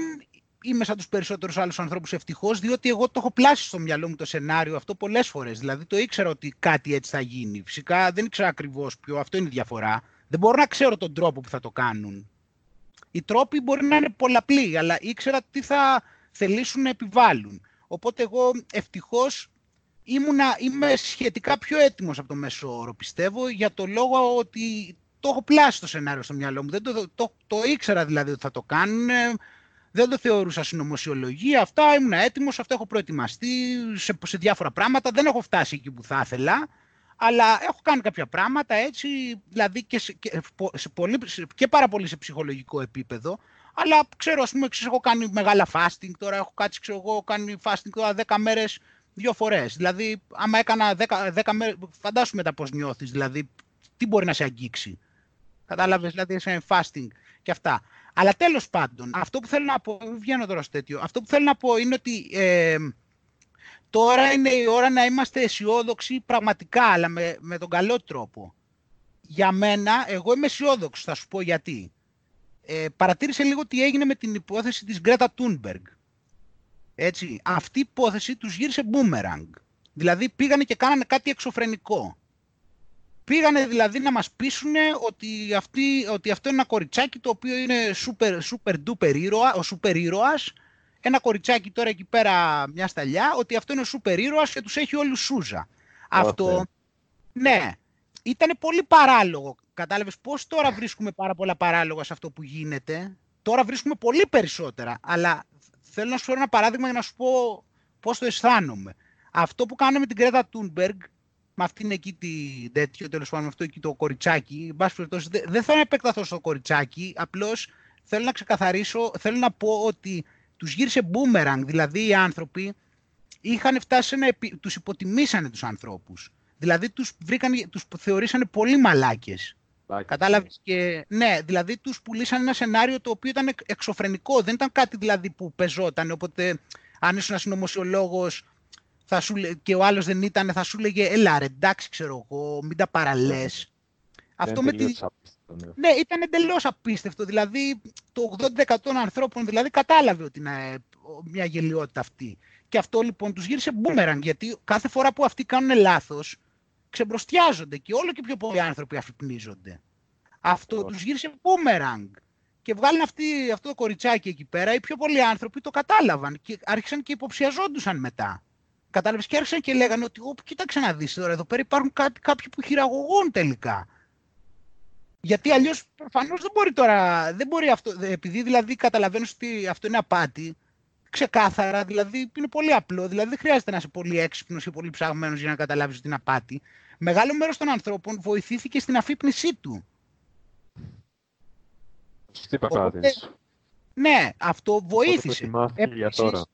είμαι σαν τους περισσότερους άλλους ανθρώπους ευτυχώς, διότι εγώ το έχω πλάσει στο μυαλό μου το σενάριο αυτό πολλές φορές. Δηλαδή το ήξερα ότι κάτι έτσι θα γίνει. Φυσικά δεν ήξερα ακριβώς ποιο, αυτό είναι η διαφορά. Δεν μπορώ να ξέρω τον τρόπο που θα το κάνουν. Οι τρόποι μπορεί να είναι πολλαπλοί, αλλά ήξερα τι θα θελήσουν να επιβάλλουν. Οπότε εγώ ευτυχώς ήμουνα, είμαι σχετικά πιο έτοιμος από το μέσο όρο, πιστεύω, για το λόγο ότι το έχω πλάσει το σενάριο στο μυαλό μου. Δεν το, το, το ήξερα δηλαδή ότι θα το κάνουν. Δεν το θεωρούσα συνωμοσιολογία. Αυτά ήμουν έτοιμος, αυτά έχω προετοιμαστεί σε, σε διάφορα πράγματα. Δεν έχω φτάσει εκεί που θα ήθελα αλλά έχω κάνει κάποια πράγματα έτσι, δηλαδή και, σε, και, σε πολύ, και πάρα πολύ σε ψυχολογικό επίπεδο, αλλά ξέρω, ας πούμε, ξέρω, έχω κάνει μεγάλα fasting τώρα, έχω κάτσει, ξέρω εγώ, κάνει fasting τώρα 10 μέρες δύο φορές. Δηλαδή, άμα έκανα 10, 10 μέρες, φαντάσου μετά πώς νιώθεις, δηλαδή, τι μπορεί να σε αγγίξει. Κατάλαβες, δηλαδή, σε fasting και αυτά. Αλλά τέλος πάντων, αυτό που θέλω να πω, βγαίνω τώρα στο τέτοιο, αυτό που θέλω να πω είναι ότι ε, τώρα είναι η ώρα να είμαστε αισιόδοξοι πραγματικά, αλλά με, με τον καλό τρόπο. Για μένα, εγώ είμαι αισιόδοξος, θα σου πω γιατί. Ε, παρατήρησε λίγο τι έγινε με την υπόθεση της Γκρέτα Τούνμπεργκ. Έτσι, αυτή η υπόθεση τους γύρισε boomerang. Δηλαδή πήγανε και κάνανε κάτι εξωφρενικό. Πήγανε δηλαδή να μας πείσουν ότι, αυτή, ότι αυτό είναι ένα κοριτσάκι το οποίο είναι super, super duper ήρωα, ο super ήρωας. Ένα κοριτσάκι τώρα εκεί πέρα μια σταλιά, ότι αυτό είναι ο super ήρωας και τους έχει όλους σούζα. Αυτό, ναι, ήταν πολύ παράλογο. Κατάλαβες πώς τώρα βρίσκουμε πάρα πολλά παράλογα σε αυτό που γίνεται. Τώρα βρίσκουμε πολύ περισσότερα, αλλά θέλω να σου φέρω ένα παράδειγμα για να σου πω πώς το αισθάνομαι. Αυτό που κάναμε με την Κρέτα Τούνμπεργκ, με αυτήν εκεί τη τέτοιο, τέλος πάντων, με αυτό εκεί το κοριτσάκι, δεν θέλω να επεκταθώ στο κοριτσάκι, απλώς θέλω να ξεκαθαρίσω, θέλω να πω ότι τους γύρισε boomerang, δηλαδή οι άνθρωποι είχαν φτάσει να τους υποτιμήσανε τους ανθρώπους. Δηλαδή τους, βρήκαν, τους θεωρήσανε πολύ μαλάκες. Κατάλαβες και... Ναι, δηλαδή τους πουλήσαν ένα σενάριο το οποίο ήταν εξωφρενικό. Δεν ήταν κάτι δηλαδή που πεζόταν. Οπότε αν ήσουν συνωμοσιολόγος θα σου, και ο άλλος δεν ήταν, θα σου λέγε «Έλα ρε, εντάξει ξέρω εγώ, μην τα παραλές». Αυτό με τη... Ναι. ναι, ήταν εντελώς απίστευτο. Δηλαδή, το 80% των ανθρώπων δηλαδή, κατάλαβε ότι είναι μια γελιότητα αυτή. Και αυτό λοιπόν τους γύρισε μπούμεραν, γιατί κάθε φορά που αυτοί κάνουν λάθος, ξεμπροστιάζονται και όλο και πιο πολλοί άνθρωποι αφυπνίζονται. Αυτό τους γύρισε boomerang. Και βγάλουν αυτή, αυτό το κοριτσάκι εκεί πέρα, οι πιο πολλοί άνθρωποι το κατάλαβαν και άρχισαν και υποψιαζόντουσαν μετά. Κατάλαβες και άρχισαν και λέγανε ότι κοίταξε να δεις τώρα, εδώ πέρα υπάρχουν κάτι, κάποιοι που χειραγωγούν τελικά. Γιατί αλλιώς προφανώς δεν μπορεί τώρα, δεν μπορεί αυτό, επειδή δηλαδή καταλαβαίνω ότι αυτό είναι απάτη, ξεκάθαρα, δηλαδή είναι πολύ απλό, δηλαδή δεν χρειάζεται να είσαι πολύ έξυπνος ή πολύ ψαγμένος για να καταλάβεις ότι είναι απάτη. Μεγάλο μέρος των ανθρώπων βοηθήθηκε στην αφύπνισή του. Τι Οπότε, ναι, αυτό βοήθησε. Επίσης,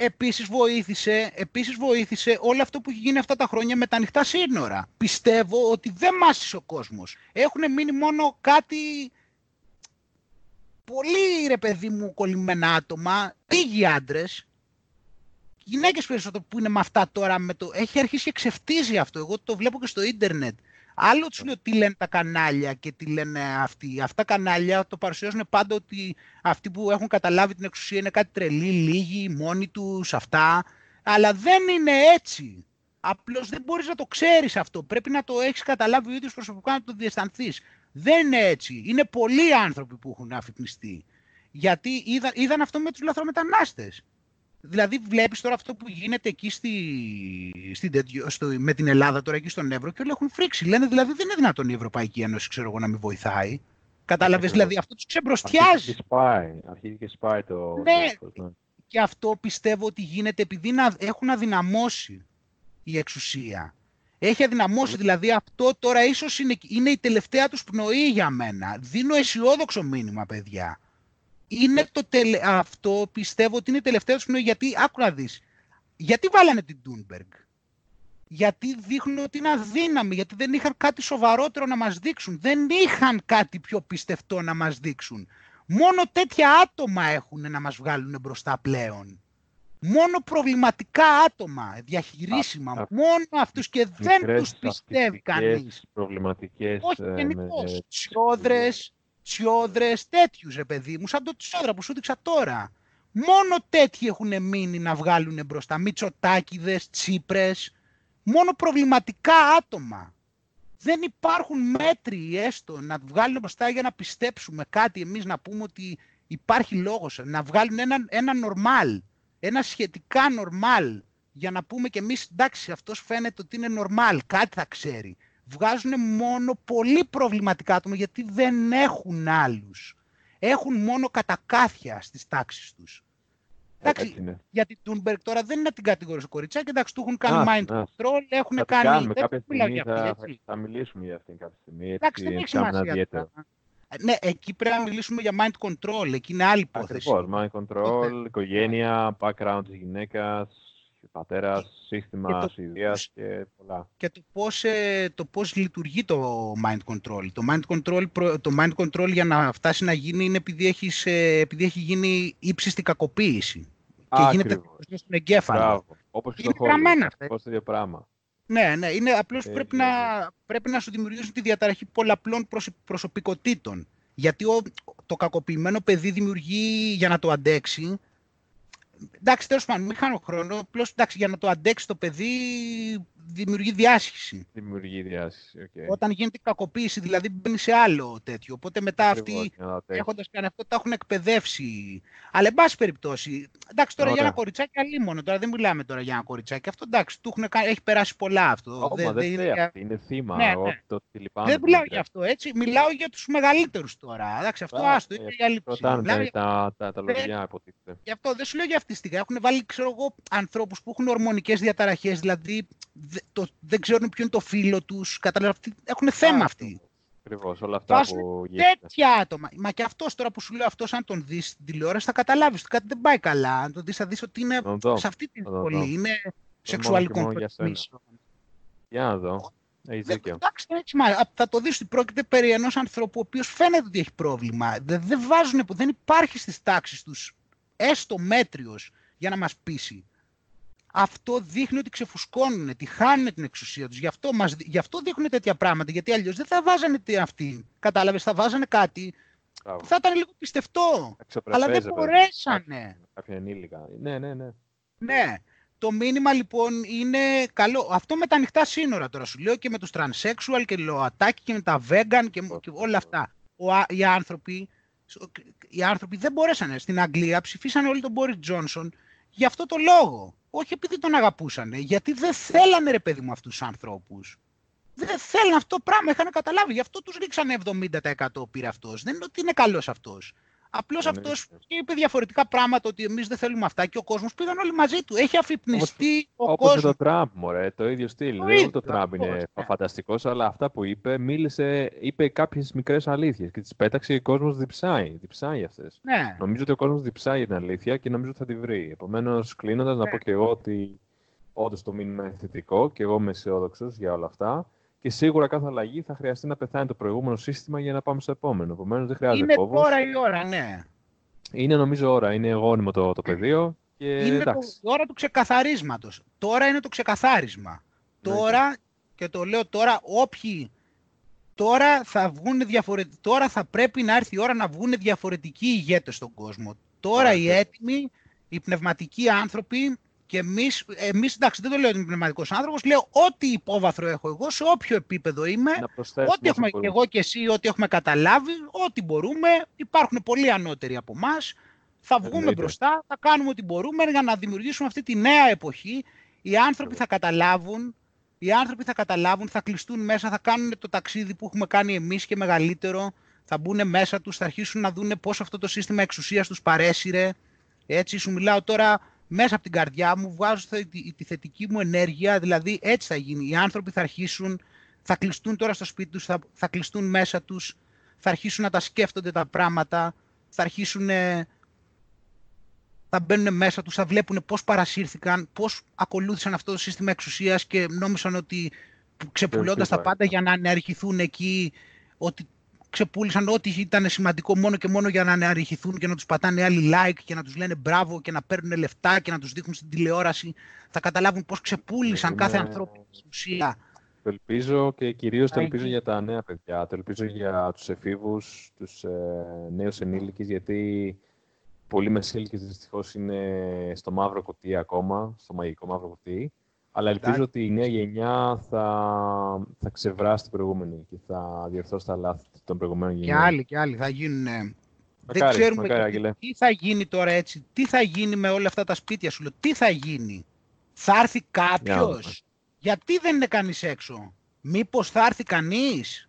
επίσης, βοήθησε, επίσης βοήθησε όλο αυτό που έχει γίνει αυτά τα χρόνια με τα ανοιχτά σύνορα. Πιστεύω ότι δεν μάσησε ο κόσμος. Έχουν μείνει μόνο κάτι πολύ ρε παιδί μου κολλημένα άτομα, λίγοι άντρες. Γυναίκες περισσότερο που είναι με αυτά τώρα, με το... έχει αρχίσει και ξεφτίζει αυτό. Εγώ το βλέπω και στο ίντερνετ. Άλλο τους λέω τι λένε τα κανάλια και τι λένε αυτοί. Αυτά τα κανάλια το παρουσιάζουν πάντα ότι αυτοί που έχουν καταλάβει την εξουσία είναι κάτι τρελή, λίγοι, μόνοι τους, αυτά. Αλλά δεν είναι έτσι. Απλώς δεν μπορείς να το ξέρεις αυτό. Πρέπει να το έχεις καταλάβει ο ίδιος προσωπικά να το διαισθανθείς. Δεν είναι έτσι. Είναι πολλοί άνθρωποι που έχουν αφυπνιστεί. Γιατί είδα, είδαν αυτό με τους λαθρομετανάστες. Δηλαδή βλέπεις τώρα αυτό που γίνεται εκεί στη, στη, στο, με την Ελλάδα τώρα εκεί στον Εύρο και όλοι έχουν φρίξει. Λένε δηλαδή δεν είναι δυνατόν η Ευρωπαϊκή Ένωση ξέρω εγώ, να μην βοηθάει. Κατάλαβες, δηλαδή αυτό τους ξεμπροστιάζει. Αρχίζει και σπάει, αρχίζει και σπάει το... Ναι, ναι, και αυτό πιστεύω ότι γίνεται επειδή να, έχουν αδυναμώσει η εξουσία. Έχει αδυναμώσει, δηλαδή αυτό τώρα ίσως είναι, είναι η τελευταία τους πνοή για μένα. Δίνω αισιόδοξο μήνυμα, παιδιά είναι το τελε... αυτό πιστεύω ότι είναι η τελευταία τους πνοή. Γιατί, άκου να δεις, γιατί βάλανε την Τούνμπεργκ. Γιατί δείχνουν ότι είναι αδύναμοι, γιατί δεν είχαν κάτι σοβαρότερο να μας δείξουν. Δεν είχαν κάτι πιο πιστευτό να μας δείξουν. Μόνο τέτοια άτομα έχουν να μας βγάλουν μπροστά πλέον. Μόνο προβληματικά άτομα, διαχειρίσιμα. Α, μόνο αυτούς και δεν τους πιστεύει κανείς. Προβληματικές, Όχι ε, γενικώς. Τσιόδρες, τσιόδρες τέτοιους, ρε παιδί μου, σαν το τσιόδρα που σου δείξα τώρα. Μόνο τέτοιοι έχουν μείνει να βγάλουν μπροστά. Μητσοτάκηδες, τσίπρες. Μόνο προβληματικά άτομα. Δεν υπάρχουν μέτροι έστω να βγάλουν μπροστά για να πιστέψουμε κάτι εμείς να πούμε ότι υπάρχει λόγος. Να βγάλουν ένα, ένα normal, ένα σχετικά normal για να πούμε και εμείς εντάξει αυτός φαίνεται ότι είναι normal, κάτι θα ξέρει βγάζουν μόνο πολύ προβληματικά άτομα γιατί δεν έχουν άλλους. Έχουν μόνο κατακάθια στις τάξεις τους. Εντάξει, γιατί την Τούνμπεργκ τώρα δεν είναι την κατηγορία του κοριτσάκι, εντάξει, του έχουν κάνει mind control, έχουν θα κάνει... Κάνουμε, κάποια στιγμή θα, θα, μιλήσουμε για αυτήν κάποια στιγμή. Εντάξει, δεν έχει σημασία. Ναι, εκεί πρέπει να μιλήσουμε για mind control, εκεί είναι άλλη υπόθεση. Ακριβώς, mind control, οικογένεια, background της γυναίκας, πατέρας, σύστημα και ιδείας και πολλά. Και το πώς, ε, το πώς λειτουργεί το mind control. Το mind control, το mind control για να φτάσει να γίνει είναι επειδή, έχεις, ε, επειδή έχει γίνει ύψιστη κακοποίηση. και γίνεται στον εγκέφαλο. Μπράβο. Όπως και είναι το γραμμένα αυτά. Πώς το ίδιο πράγμα. Ναι, ναι, είναι απλώς Ε, πρέπει, ναι, να, ναι. πρέπει να σου δημιουργήσουν τη διαταραχή πολλαπλών προσω- προσωπικότητων. Γιατί ο, το κακοποιημένο παιδί δημιουργεί για να το αντέξει. Εντάξει, τέλος πάντων, μην χάνω χρόνο. Απλώς εντάξει, για να το αντέξει το παιδί δημιουργεί διάσχιση. Δημιουργεί διάσταση. οκ. Όταν γίνεται κακοποίηση, δηλαδή μπαίνει σε άλλο τέτοιο. Οπότε μετά Ακριβώς, αυτοί για να το αντέξει. έχοντας κάνει αυτό, τα έχουν εκπαιδεύσει. Αλλά, εν πάση περιπτώσει, εντάξει, τώρα για Ωραία. ένα κοριτσάκι αλίμονο, τώρα δεν μιλάμε τώρα για ένα κοριτσάκι. Αυτό εντάξει, του έχουν, κα- έχει περάσει πολλά αυτό. Ω, Δεν- μα δεν δεν είναι φταίει για- αυτή, είναι θύμα. Ναι, Εγώ ναι. το ότι λυπάμαι Δεν που μιλάω είναι για αυτό, έτσι. Μιλάω για τους μεγαλύτερους τώρα. Εντάξει, αυτό Α, άστο, ε, είναι για λήψη. Ρωτάνε Μιλάω τα, για- τα, τα, τα Ε, λογιά, υποτίθεται. Γι' αυτό δεν σου λέω για αυτή τη στιγμή. Έχουν βάλει, ξέρω εγώ, ανθρώπους που έχουν ορμονικές διαταραχές, δηλαδή δε- το, δεν ξέρουν ποιο είναι το φίλο τους. Καταλαβαίνετε, έχουν θέμα αυτοί. Ακριβώς, όλα αυτά Βάζουν που γίνεται. Τέτοια άτομα. Μα και αυτός τώρα που σου λέω, αυτός αν τον δεις στην τηλεόραση, θα καταλάβεις ότι κάτι δεν πάει καλά. Αν τον δεις, θα δεις ότι είναι Να τον δω. σε αυτή την Θα τον σχολή. δω. Είναι μόνο σεξουαλικών και μόνο για σένα. προτιμήσεων. Για να δω. Έχει Δεν- δίκιο. Εντάξει, έτσι, μα, α, θα το δεις ότι πρόκειται περί ενός ανθρώπου ο οποίος φαίνεται ότι έχει πρόβλημα. Δεν, δεν βάζουν, δεν υπάρχει στις τάξεις τους έστω μέτριος για να μας πείσει. Αυτό δείχνει ότι ξεφουσκώνουν, ότι χάνουν την εξουσία τους. Γι' αυτό, μας, γι' αυτό δείχνουν τέτοια πράγματα, γιατί αλλιώς δεν θα βάζανε τι αυτοί. Κατάλαβες, θα βάζανε κάτι Μπράβο. που θα ήταν λίγο πιστευτό. Αξιοπρεπές, Αλλά δεν ρε παιδί. μπορέσανε. Κάποια ενήλικα. Ναι, ναι, ναι. Ναι. Το μήνυμα λοιπόν είναι καλό. Αυτό με τα ανοιχτά σύνορα τώρα σου λέω και με τους transsexual και ΛΟΑΤΑΚΙ και με τα vegan και, και όλα αυτά. Ο, α- οι, άνθρωποι, οι άνθρωποι δεν μπορέσανε. Στην Αγγλία ψηφίσανε όλοι τον Μπόρις Τζόνσον για αυτό το λόγο. Όχι επειδή τον αγαπούσαν, γιατί δεν θέλανε ρε παιδί μου αυτούς τους ανθρώπους. Δεν θέλουν αυτό το πράγμα, είχαν καταλάβει. Γι' αυτό τους ρίξανε 70% πήρε αυτός. Δεν είναι ότι είναι καλός αυτός. Απλώς Εννοείται. αυτός είπε διαφορετικά πράγματα ότι εμείς δεν θέλουμε αυτά και ο κόσμος πήγαν όλοι μαζί του. Έχει αφυπνιστεί ο Όπως με κόσμος. τον Τραμπ, μωρέ, το ίδιο στυλ. Το Δεν είναι ίδιο, ότι ο Τραμπ είναι ακριβώς, ναι. φανταστικός, αλλά αυτά που είπε, μίλησε, είπε κάποιες μικρές αλήθειες και τις πέταξε και ο κόσμος διψάει. Διψάει αυτές. Ναι. Νομίζω ότι ο κόσμος διψάει την αλήθεια και νομίζω ότι θα τη βρει. Επομένως, κλείνοντας, να Ναι. πω και εγώ ότι όντως το μήνυμα είναι θετικό και εγώ είμαι αισιόδοξος για όλα αυτά. Και σίγουρα κάθε αλλαγή θα χρειαστεί να πεθάνει το προηγούμενο σύστημα για να πάμε στο επόμενο. Επομένως, δεν χρειάζεται Είναι φόβος. τώρα η ώρα, ναι. Είναι νομίζω ώρα. Είναι γόνιμο το, το πεδίο. Και είναι το, εντάξει. η ώρα του ξεκαθαρίσματος. Τώρα είναι το ξεκαθάρισμα. Ναι, Τώρα, και το λέω τώρα, όποιοι τώρα θα, βγουν διαφορε... τώρα θα πρέπει να έρθει η ώρα να βγουν διαφορετικοί ηγέτες στον κόσμο. Τώρα οι Μάλιστα. έτοιμοι, οι πνευματικοί άνθρωποι και εμείς, εμείς εντάξει δεν το λέω ότι είμαι πνευματικός άνθρωπος, λέω ό,τι υπόβαθρο έχω εγώ, σε όποιο επίπεδο είμαι, Να προσθέσουμε Ό,τι έχουμε όσο και μπορούμε. εγώ και εσύ, ό,τι έχουμε καταλάβει, ό,τι μπορούμε, υπάρχουν πολύ ανώτεροι από εμάς. Θα βγούμε Εννοείται. μπροστά, θα κάνουμε ό,τι μπορούμε για να δημιουργήσουμε αυτή τη νέα εποχή. Οι άνθρωποι θα καταλάβουν, οι άνθρωποι θα καταλάβουν, θα κλειστούν μέσα, θα κάνουν το ταξίδι που έχουμε κάνει εμείς και μεγαλύτερο, θα μπουν μέσα τους, θα αρχίσουν να δουν πώς αυτό το σύστημα εξουσίας τους παρέσυρε. Έτσι σου μιλάω τώρα μέσα από την καρδιά μου, βγάζω θε- τη, τη θετική μου ενέργεια, δηλαδή έτσι θα γίνει. Οι άνθρωποι θα αρχίσουν, θα κλειστούν τώρα στο σπίτι τους, θα, θα κλειστούν μέσα τους, θα αρχίσουν να τα σκέφτονται τα πράγματα, θα αρχίσουν, ε, θα μπαίνουν μέσα τους, θα βλέπουν πώς παρασύρθηκαν, πώς ακολούθησαν αυτό το σύστημα εξουσίας και νόμισαν ότι ξεπουλώντας τα Σίγουρα. πάντα για να αναρριχηθούν εκεί, ότι ξεπούλησαν ό,τι ήταν σημαντικό μόνο και μόνο για να αναρριχηθούν και να τους πατάνε άλλοι like και να τους λένε μπράβο και να παίρνουν λεφτά και να τους δείχνουν στην τηλεόραση. Θα καταλάβουν πώς ξεπούλησαν Είναι- κάθε ανθρώπινη ουσία. Το ελπίζω και κυρίως το Θα ελπίζω γίνει. για τα νέα παιδιά. Το ελπίζω για τους εφήβους, τους ε, νέους ενήλικες, γιατί πολλοί μεσήλικες δυστυχώς είναι στο μαύρο κουτί ακόμα, στο μαγικό μαύρο κουτί. Αλλά ελπίζω Εντάξει. ότι η νέα γενιά θα, θα ξεβράσει την προηγούμενη και θα διορθώσει τα λάθη των προηγουμένων Και γενιών. άλλοι και άλλοι θα γίνουν. Δεν Μακάρι, ξέρουμε μακάρι, γιατί- Άγγελε. τι θα γίνει τώρα έτσι, τι θα γίνει με όλα αυτά τα σπίτια σου. Λέω, τι θα γίνει, θα έρθει Για να κάποιος, δούμε. γιατί δεν είναι κανείς έξω, μήπως θα έρθει κανείς,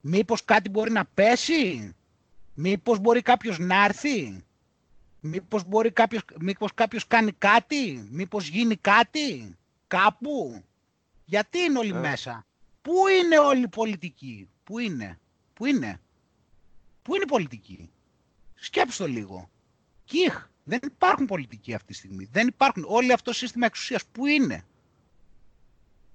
μήπως κάτι μπορεί να πέσει, μήπως μπορεί κάποιος να έρθει, μήπως, μπορεί κάποιος, μήπως κάποιος κάνει κάτι, μήπως γίνει κάτι, κάπου; Γιατί είναι όλοι Ε. μέσα, πού είναι όλοι οι πολιτικοί, πού είναι, πού είναι; Πού είναι η πολιτική; Σκέψτε το λίγο. Κιχ. Δεν υπάρχουν πολιτικοί αυτή τη στιγμή. Δεν υπάρχουν. Όλο αυτό το σύστημα εξουσίας. Πού είναι;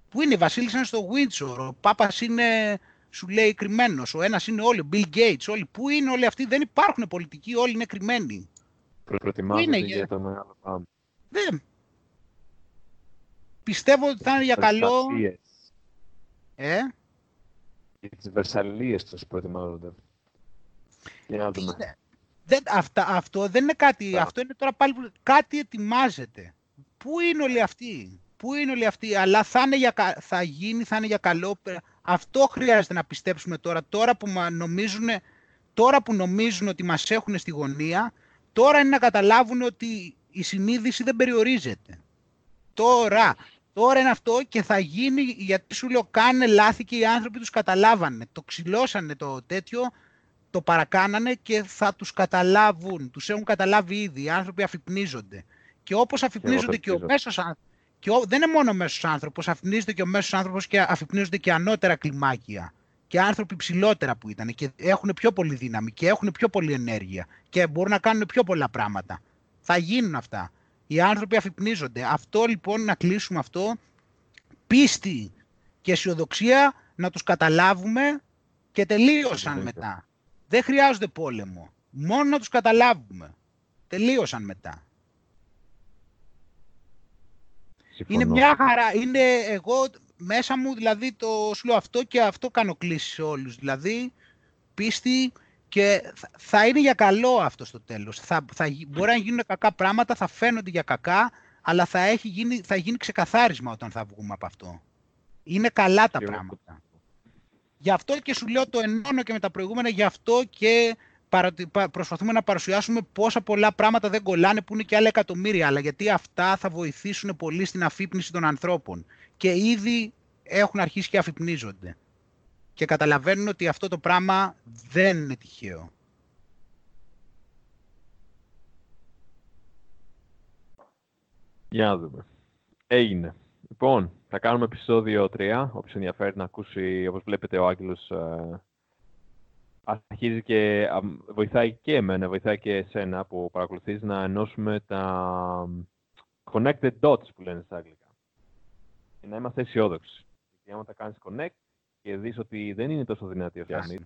Πού είναι; Η Βασίλισσα είναι στο Windsor. Ο Πάπας είναι, σου λέει, κρυμμένος. Ο ένας είναι όλοι. Ο Bill Gates. Όλοι. Πού είναι όλοι αυτοί; Δεν υπάρχουν πολιτικοί. Όλοι είναι κρυμμένοι. Προετοιμάζονται για το μεγάλο πάμε. Δεν. Πιστεύω ότι θα είναι για καλό. Ε; Για τις Βερσαλίες τους προετοιμάζονται. Για να δούμε. Δεν, αυτά, αυτό δεν είναι κάτι, αυτό είναι τώρα πάλι κάτι ετοιμάζεται. Πού είναι όλοι αυτοί, πού είναι όλοι αυτοί, αλλά θα, είναι για, θα γίνει, θα είναι για καλό. Αυτό χρειάζεται να πιστέψουμε τώρα, τώρα που νομίζουν, τώρα που νομίζουν ότι μας έχουν στη γωνία, τώρα είναι να καταλάβουν ότι η συνείδηση δεν περιορίζεται. Τώρα, τώρα είναι αυτό και θα γίνει, γιατί σου λέω κάνε λάθη και οι άνθρωποι τους καταλάβανε, το ξυλώσανε το τέτοιο, το παρακάνανε και θα τους καταλάβουν. Τους έχουν καταλάβει ήδη. Οι άνθρωποι αφυπνίζονται. Και όπως αφυπνίζονται και, ο μέσος άνθρωπος, και δεν είναι μόνο ο μέσος άνθρωπος, αφυπνίζονται και ο μέσος άνθρωπος και αφυπνίζονται και ανώτερα κλιμάκια. Και άνθρωποι ψηλότερα που ήταν και έχουν πιο πολύ δύναμη και έχουν πιο πολύ ενέργεια και μπορούν να κάνουν πιο πολλά πράγματα. Θα γίνουν αυτά. Οι άνθρωποι αφυπνίζονται. Αυτό λοιπόν να κλείσουμε αυτό, πίστη και αισιοδοξία να τους καταλάβουμε και τελείωσαν μετά. Δεν χρειάζονται πόλεμο. Μόνο να τους καταλάβουμε. Τελείωσαν μετά. Είναι μια χαρά. Είναι εγώ μέσα μου, δηλαδή, το σου λέω αυτό και αυτό κάνω κλίση σε όλους. Δηλαδή, πίστη και θα είναι για καλό αυτό στο τέλος. Θα, θα, μπορεί να γίνουν κακά πράγματα, θα φαίνονται για κακά, αλλά θα, έχει γίνει, θα γίνει ξεκαθάρισμα όταν θα βγούμε από αυτό. Είναι καλά τα πράγματα. Γι' αυτό και σου λέω το ενώνω και με τα προηγούμενα, γι' αυτό και προσπαθούμε να παρουσιάσουμε πόσα πολλά πράγματα δεν κολλάνε που είναι και άλλα εκατομμύρια, αλλά γιατί αυτά θα βοηθήσουν πολύ στην αφύπνιση των ανθρώπων. Και ήδη έχουν αρχίσει και αφυπνίζονται. Και καταλαβαίνουν ότι αυτό το πράγμα δεν είναι τυχαίο. Για να δούμε. Έγινε. Λοιπόν, θα κάνουμε επεισόδιο 3. Όποιος ενδιαφέρει να ακούσει, όπως βλέπετε, ο Άγγελος ε, αρχίζει και βοηθάει και εμένα, βοηθάει και εσένα που παρακολουθείς να ενώσουμε τα connected dots που λένε στα αγγλικά. Και να είμαστε αισιόδοξοι. Γιατί άμα τα κάνεις connect και δεις ότι δεν είναι τόσο δυνατή ο Φιάννη,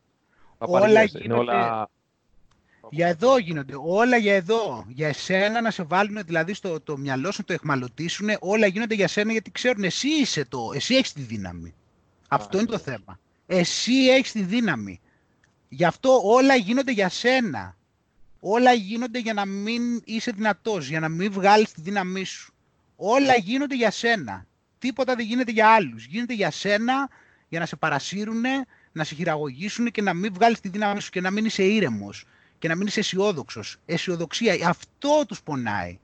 όλα γίνονται... όλα για εδώ γίνονται. Όλα για εδώ. Για εσένα να σε βάλουν δηλαδή στο το μυαλό σου, να το εχμαλωτήσουν. Όλα γίνονται για σένα γιατί ξέρουν εσύ είσαι το. Εσύ έχεις τη δύναμη. Αυτό είναι το θέμα. Εσύ έχεις τη δύναμη. Γι' αυτό όλα γίνονται για σένα. Όλα γίνονται για να μην είσαι δυνατός, για να μην βγάλεις τη δύναμή σου. Όλα γίνονται για σένα. Τίποτα δεν γίνεται για άλλους. Γίνεται για σένα, για να σε παρασύρουν, να σε χειραγωγήσουν και να μην βγάλεις τη δύναμή σου και να μην είσαι ήρεμος και να μην είσαι αισιόδοξος. Αισιοδοξία. Αυτό τους πονάει.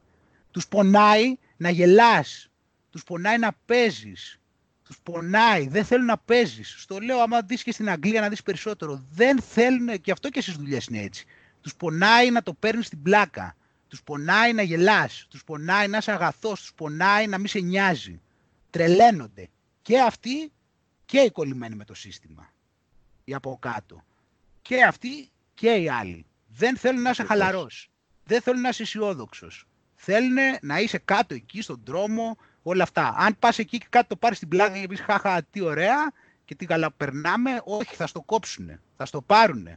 Τους πονάει να γελάς. Τους πονάει να παίζεις. Τους πονάει. Δεν θέλουν να παίζεις. Στο λέω άμα δεις και στην Αγγλία να δεις περισσότερο. Δεν θέλουν, και αυτό και στις δουλειές είναι έτσι. Τους πονάει να το παίρνεις στην πλάκα. Τους πονάει να γελάς. Τους πονάει να είσαι αγαθός. Τους πονάει να μην σε νοιάζει. Τρελαίνονται. Και αυτοί και οι κολλημένοι με το σύστημα. Οι από κάτω. Και αυτοί και οι άλλοι. Δεν θέλουν να είσαι χαλαρός. Δεν θέλουν να είσαι αισιόδοξος. Θέλουν να είσαι κάτω εκεί στον δρόμο, όλα αυτά. Αν πας εκεί και κάτω το πάρεις στην πλάκα και πεις Χάχα, τι ωραία και τι καλά περνάμε, όχι, θα στο κόψουν. Θα στο πάρουν.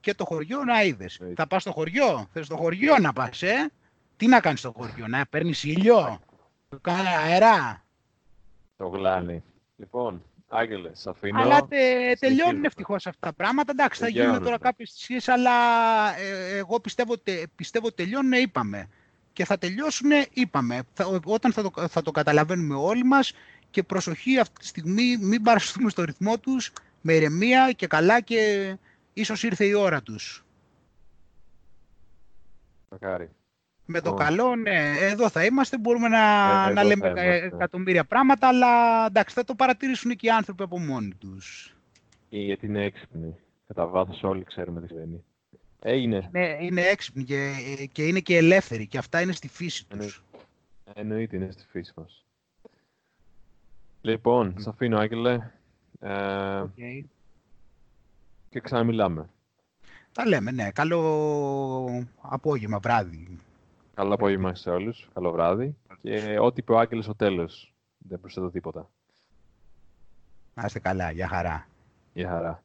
Και το χωριό να είδες. Θα πας στο χωριό. Θες στο χωριό να πας, ε; Τι να κάνεις στο χωριό, να παίρνεις ήλιο, να κάνεις αερά. Το γλάνι. Λοιπόν, Άγγελε, αφήνω. Αλλά τε, τελειώνουν ευτυχώς αυτά τα πράγματα. Εντάξει, θα γίνουν τώρα κάποιες θυσίες, αλλά ε, εγώ πιστεύω, πιστεύω ότι τελειώνουν, είπαμε. Και θα τελειώσουν, είπαμε. Θα, όταν θα το, θα το καταλαβαίνουμε όλοι μας και προσοχή αυτή τη στιγμή, μην παραστούμε στο ρυθμό τους με ηρεμία και καλά και ίσως ήρθε η ώρα τους. Μακάρι. Με το καλό, ναι, εδώ θα είμαστε, μπορούμε να, ε, να λέμε εκατομμύρια πράγματα, αλλά εντάξει, θα το παρατηρήσουν και οι άνθρωποι από μόνοι τους. Γιατί είναι έξυπνοι. Κατά βάθος όλοι ξέρουμε τι συμβαίνει. Έγινε. Ναι, είναι έξυπνοι και, και είναι και ελεύθεροι και αυτά είναι στη φύση τους. Εννοείται, είναι στη φύση μας. Λοιπόν, mm. αφήνω, Άγγελε. Ε, okay. Και ξαναμιλάμε. Τα λέμε, ναι. Καλό απόγευμα, βράδυ. Καλό απόγευμα σε όλους. Καλό βράδυ. Και ό,τι είπε ο Άγγελος στο τέλος. Δεν προσθέτω τίποτα. Να είστε καλά. Γεια χαρά. Γεια χαρά.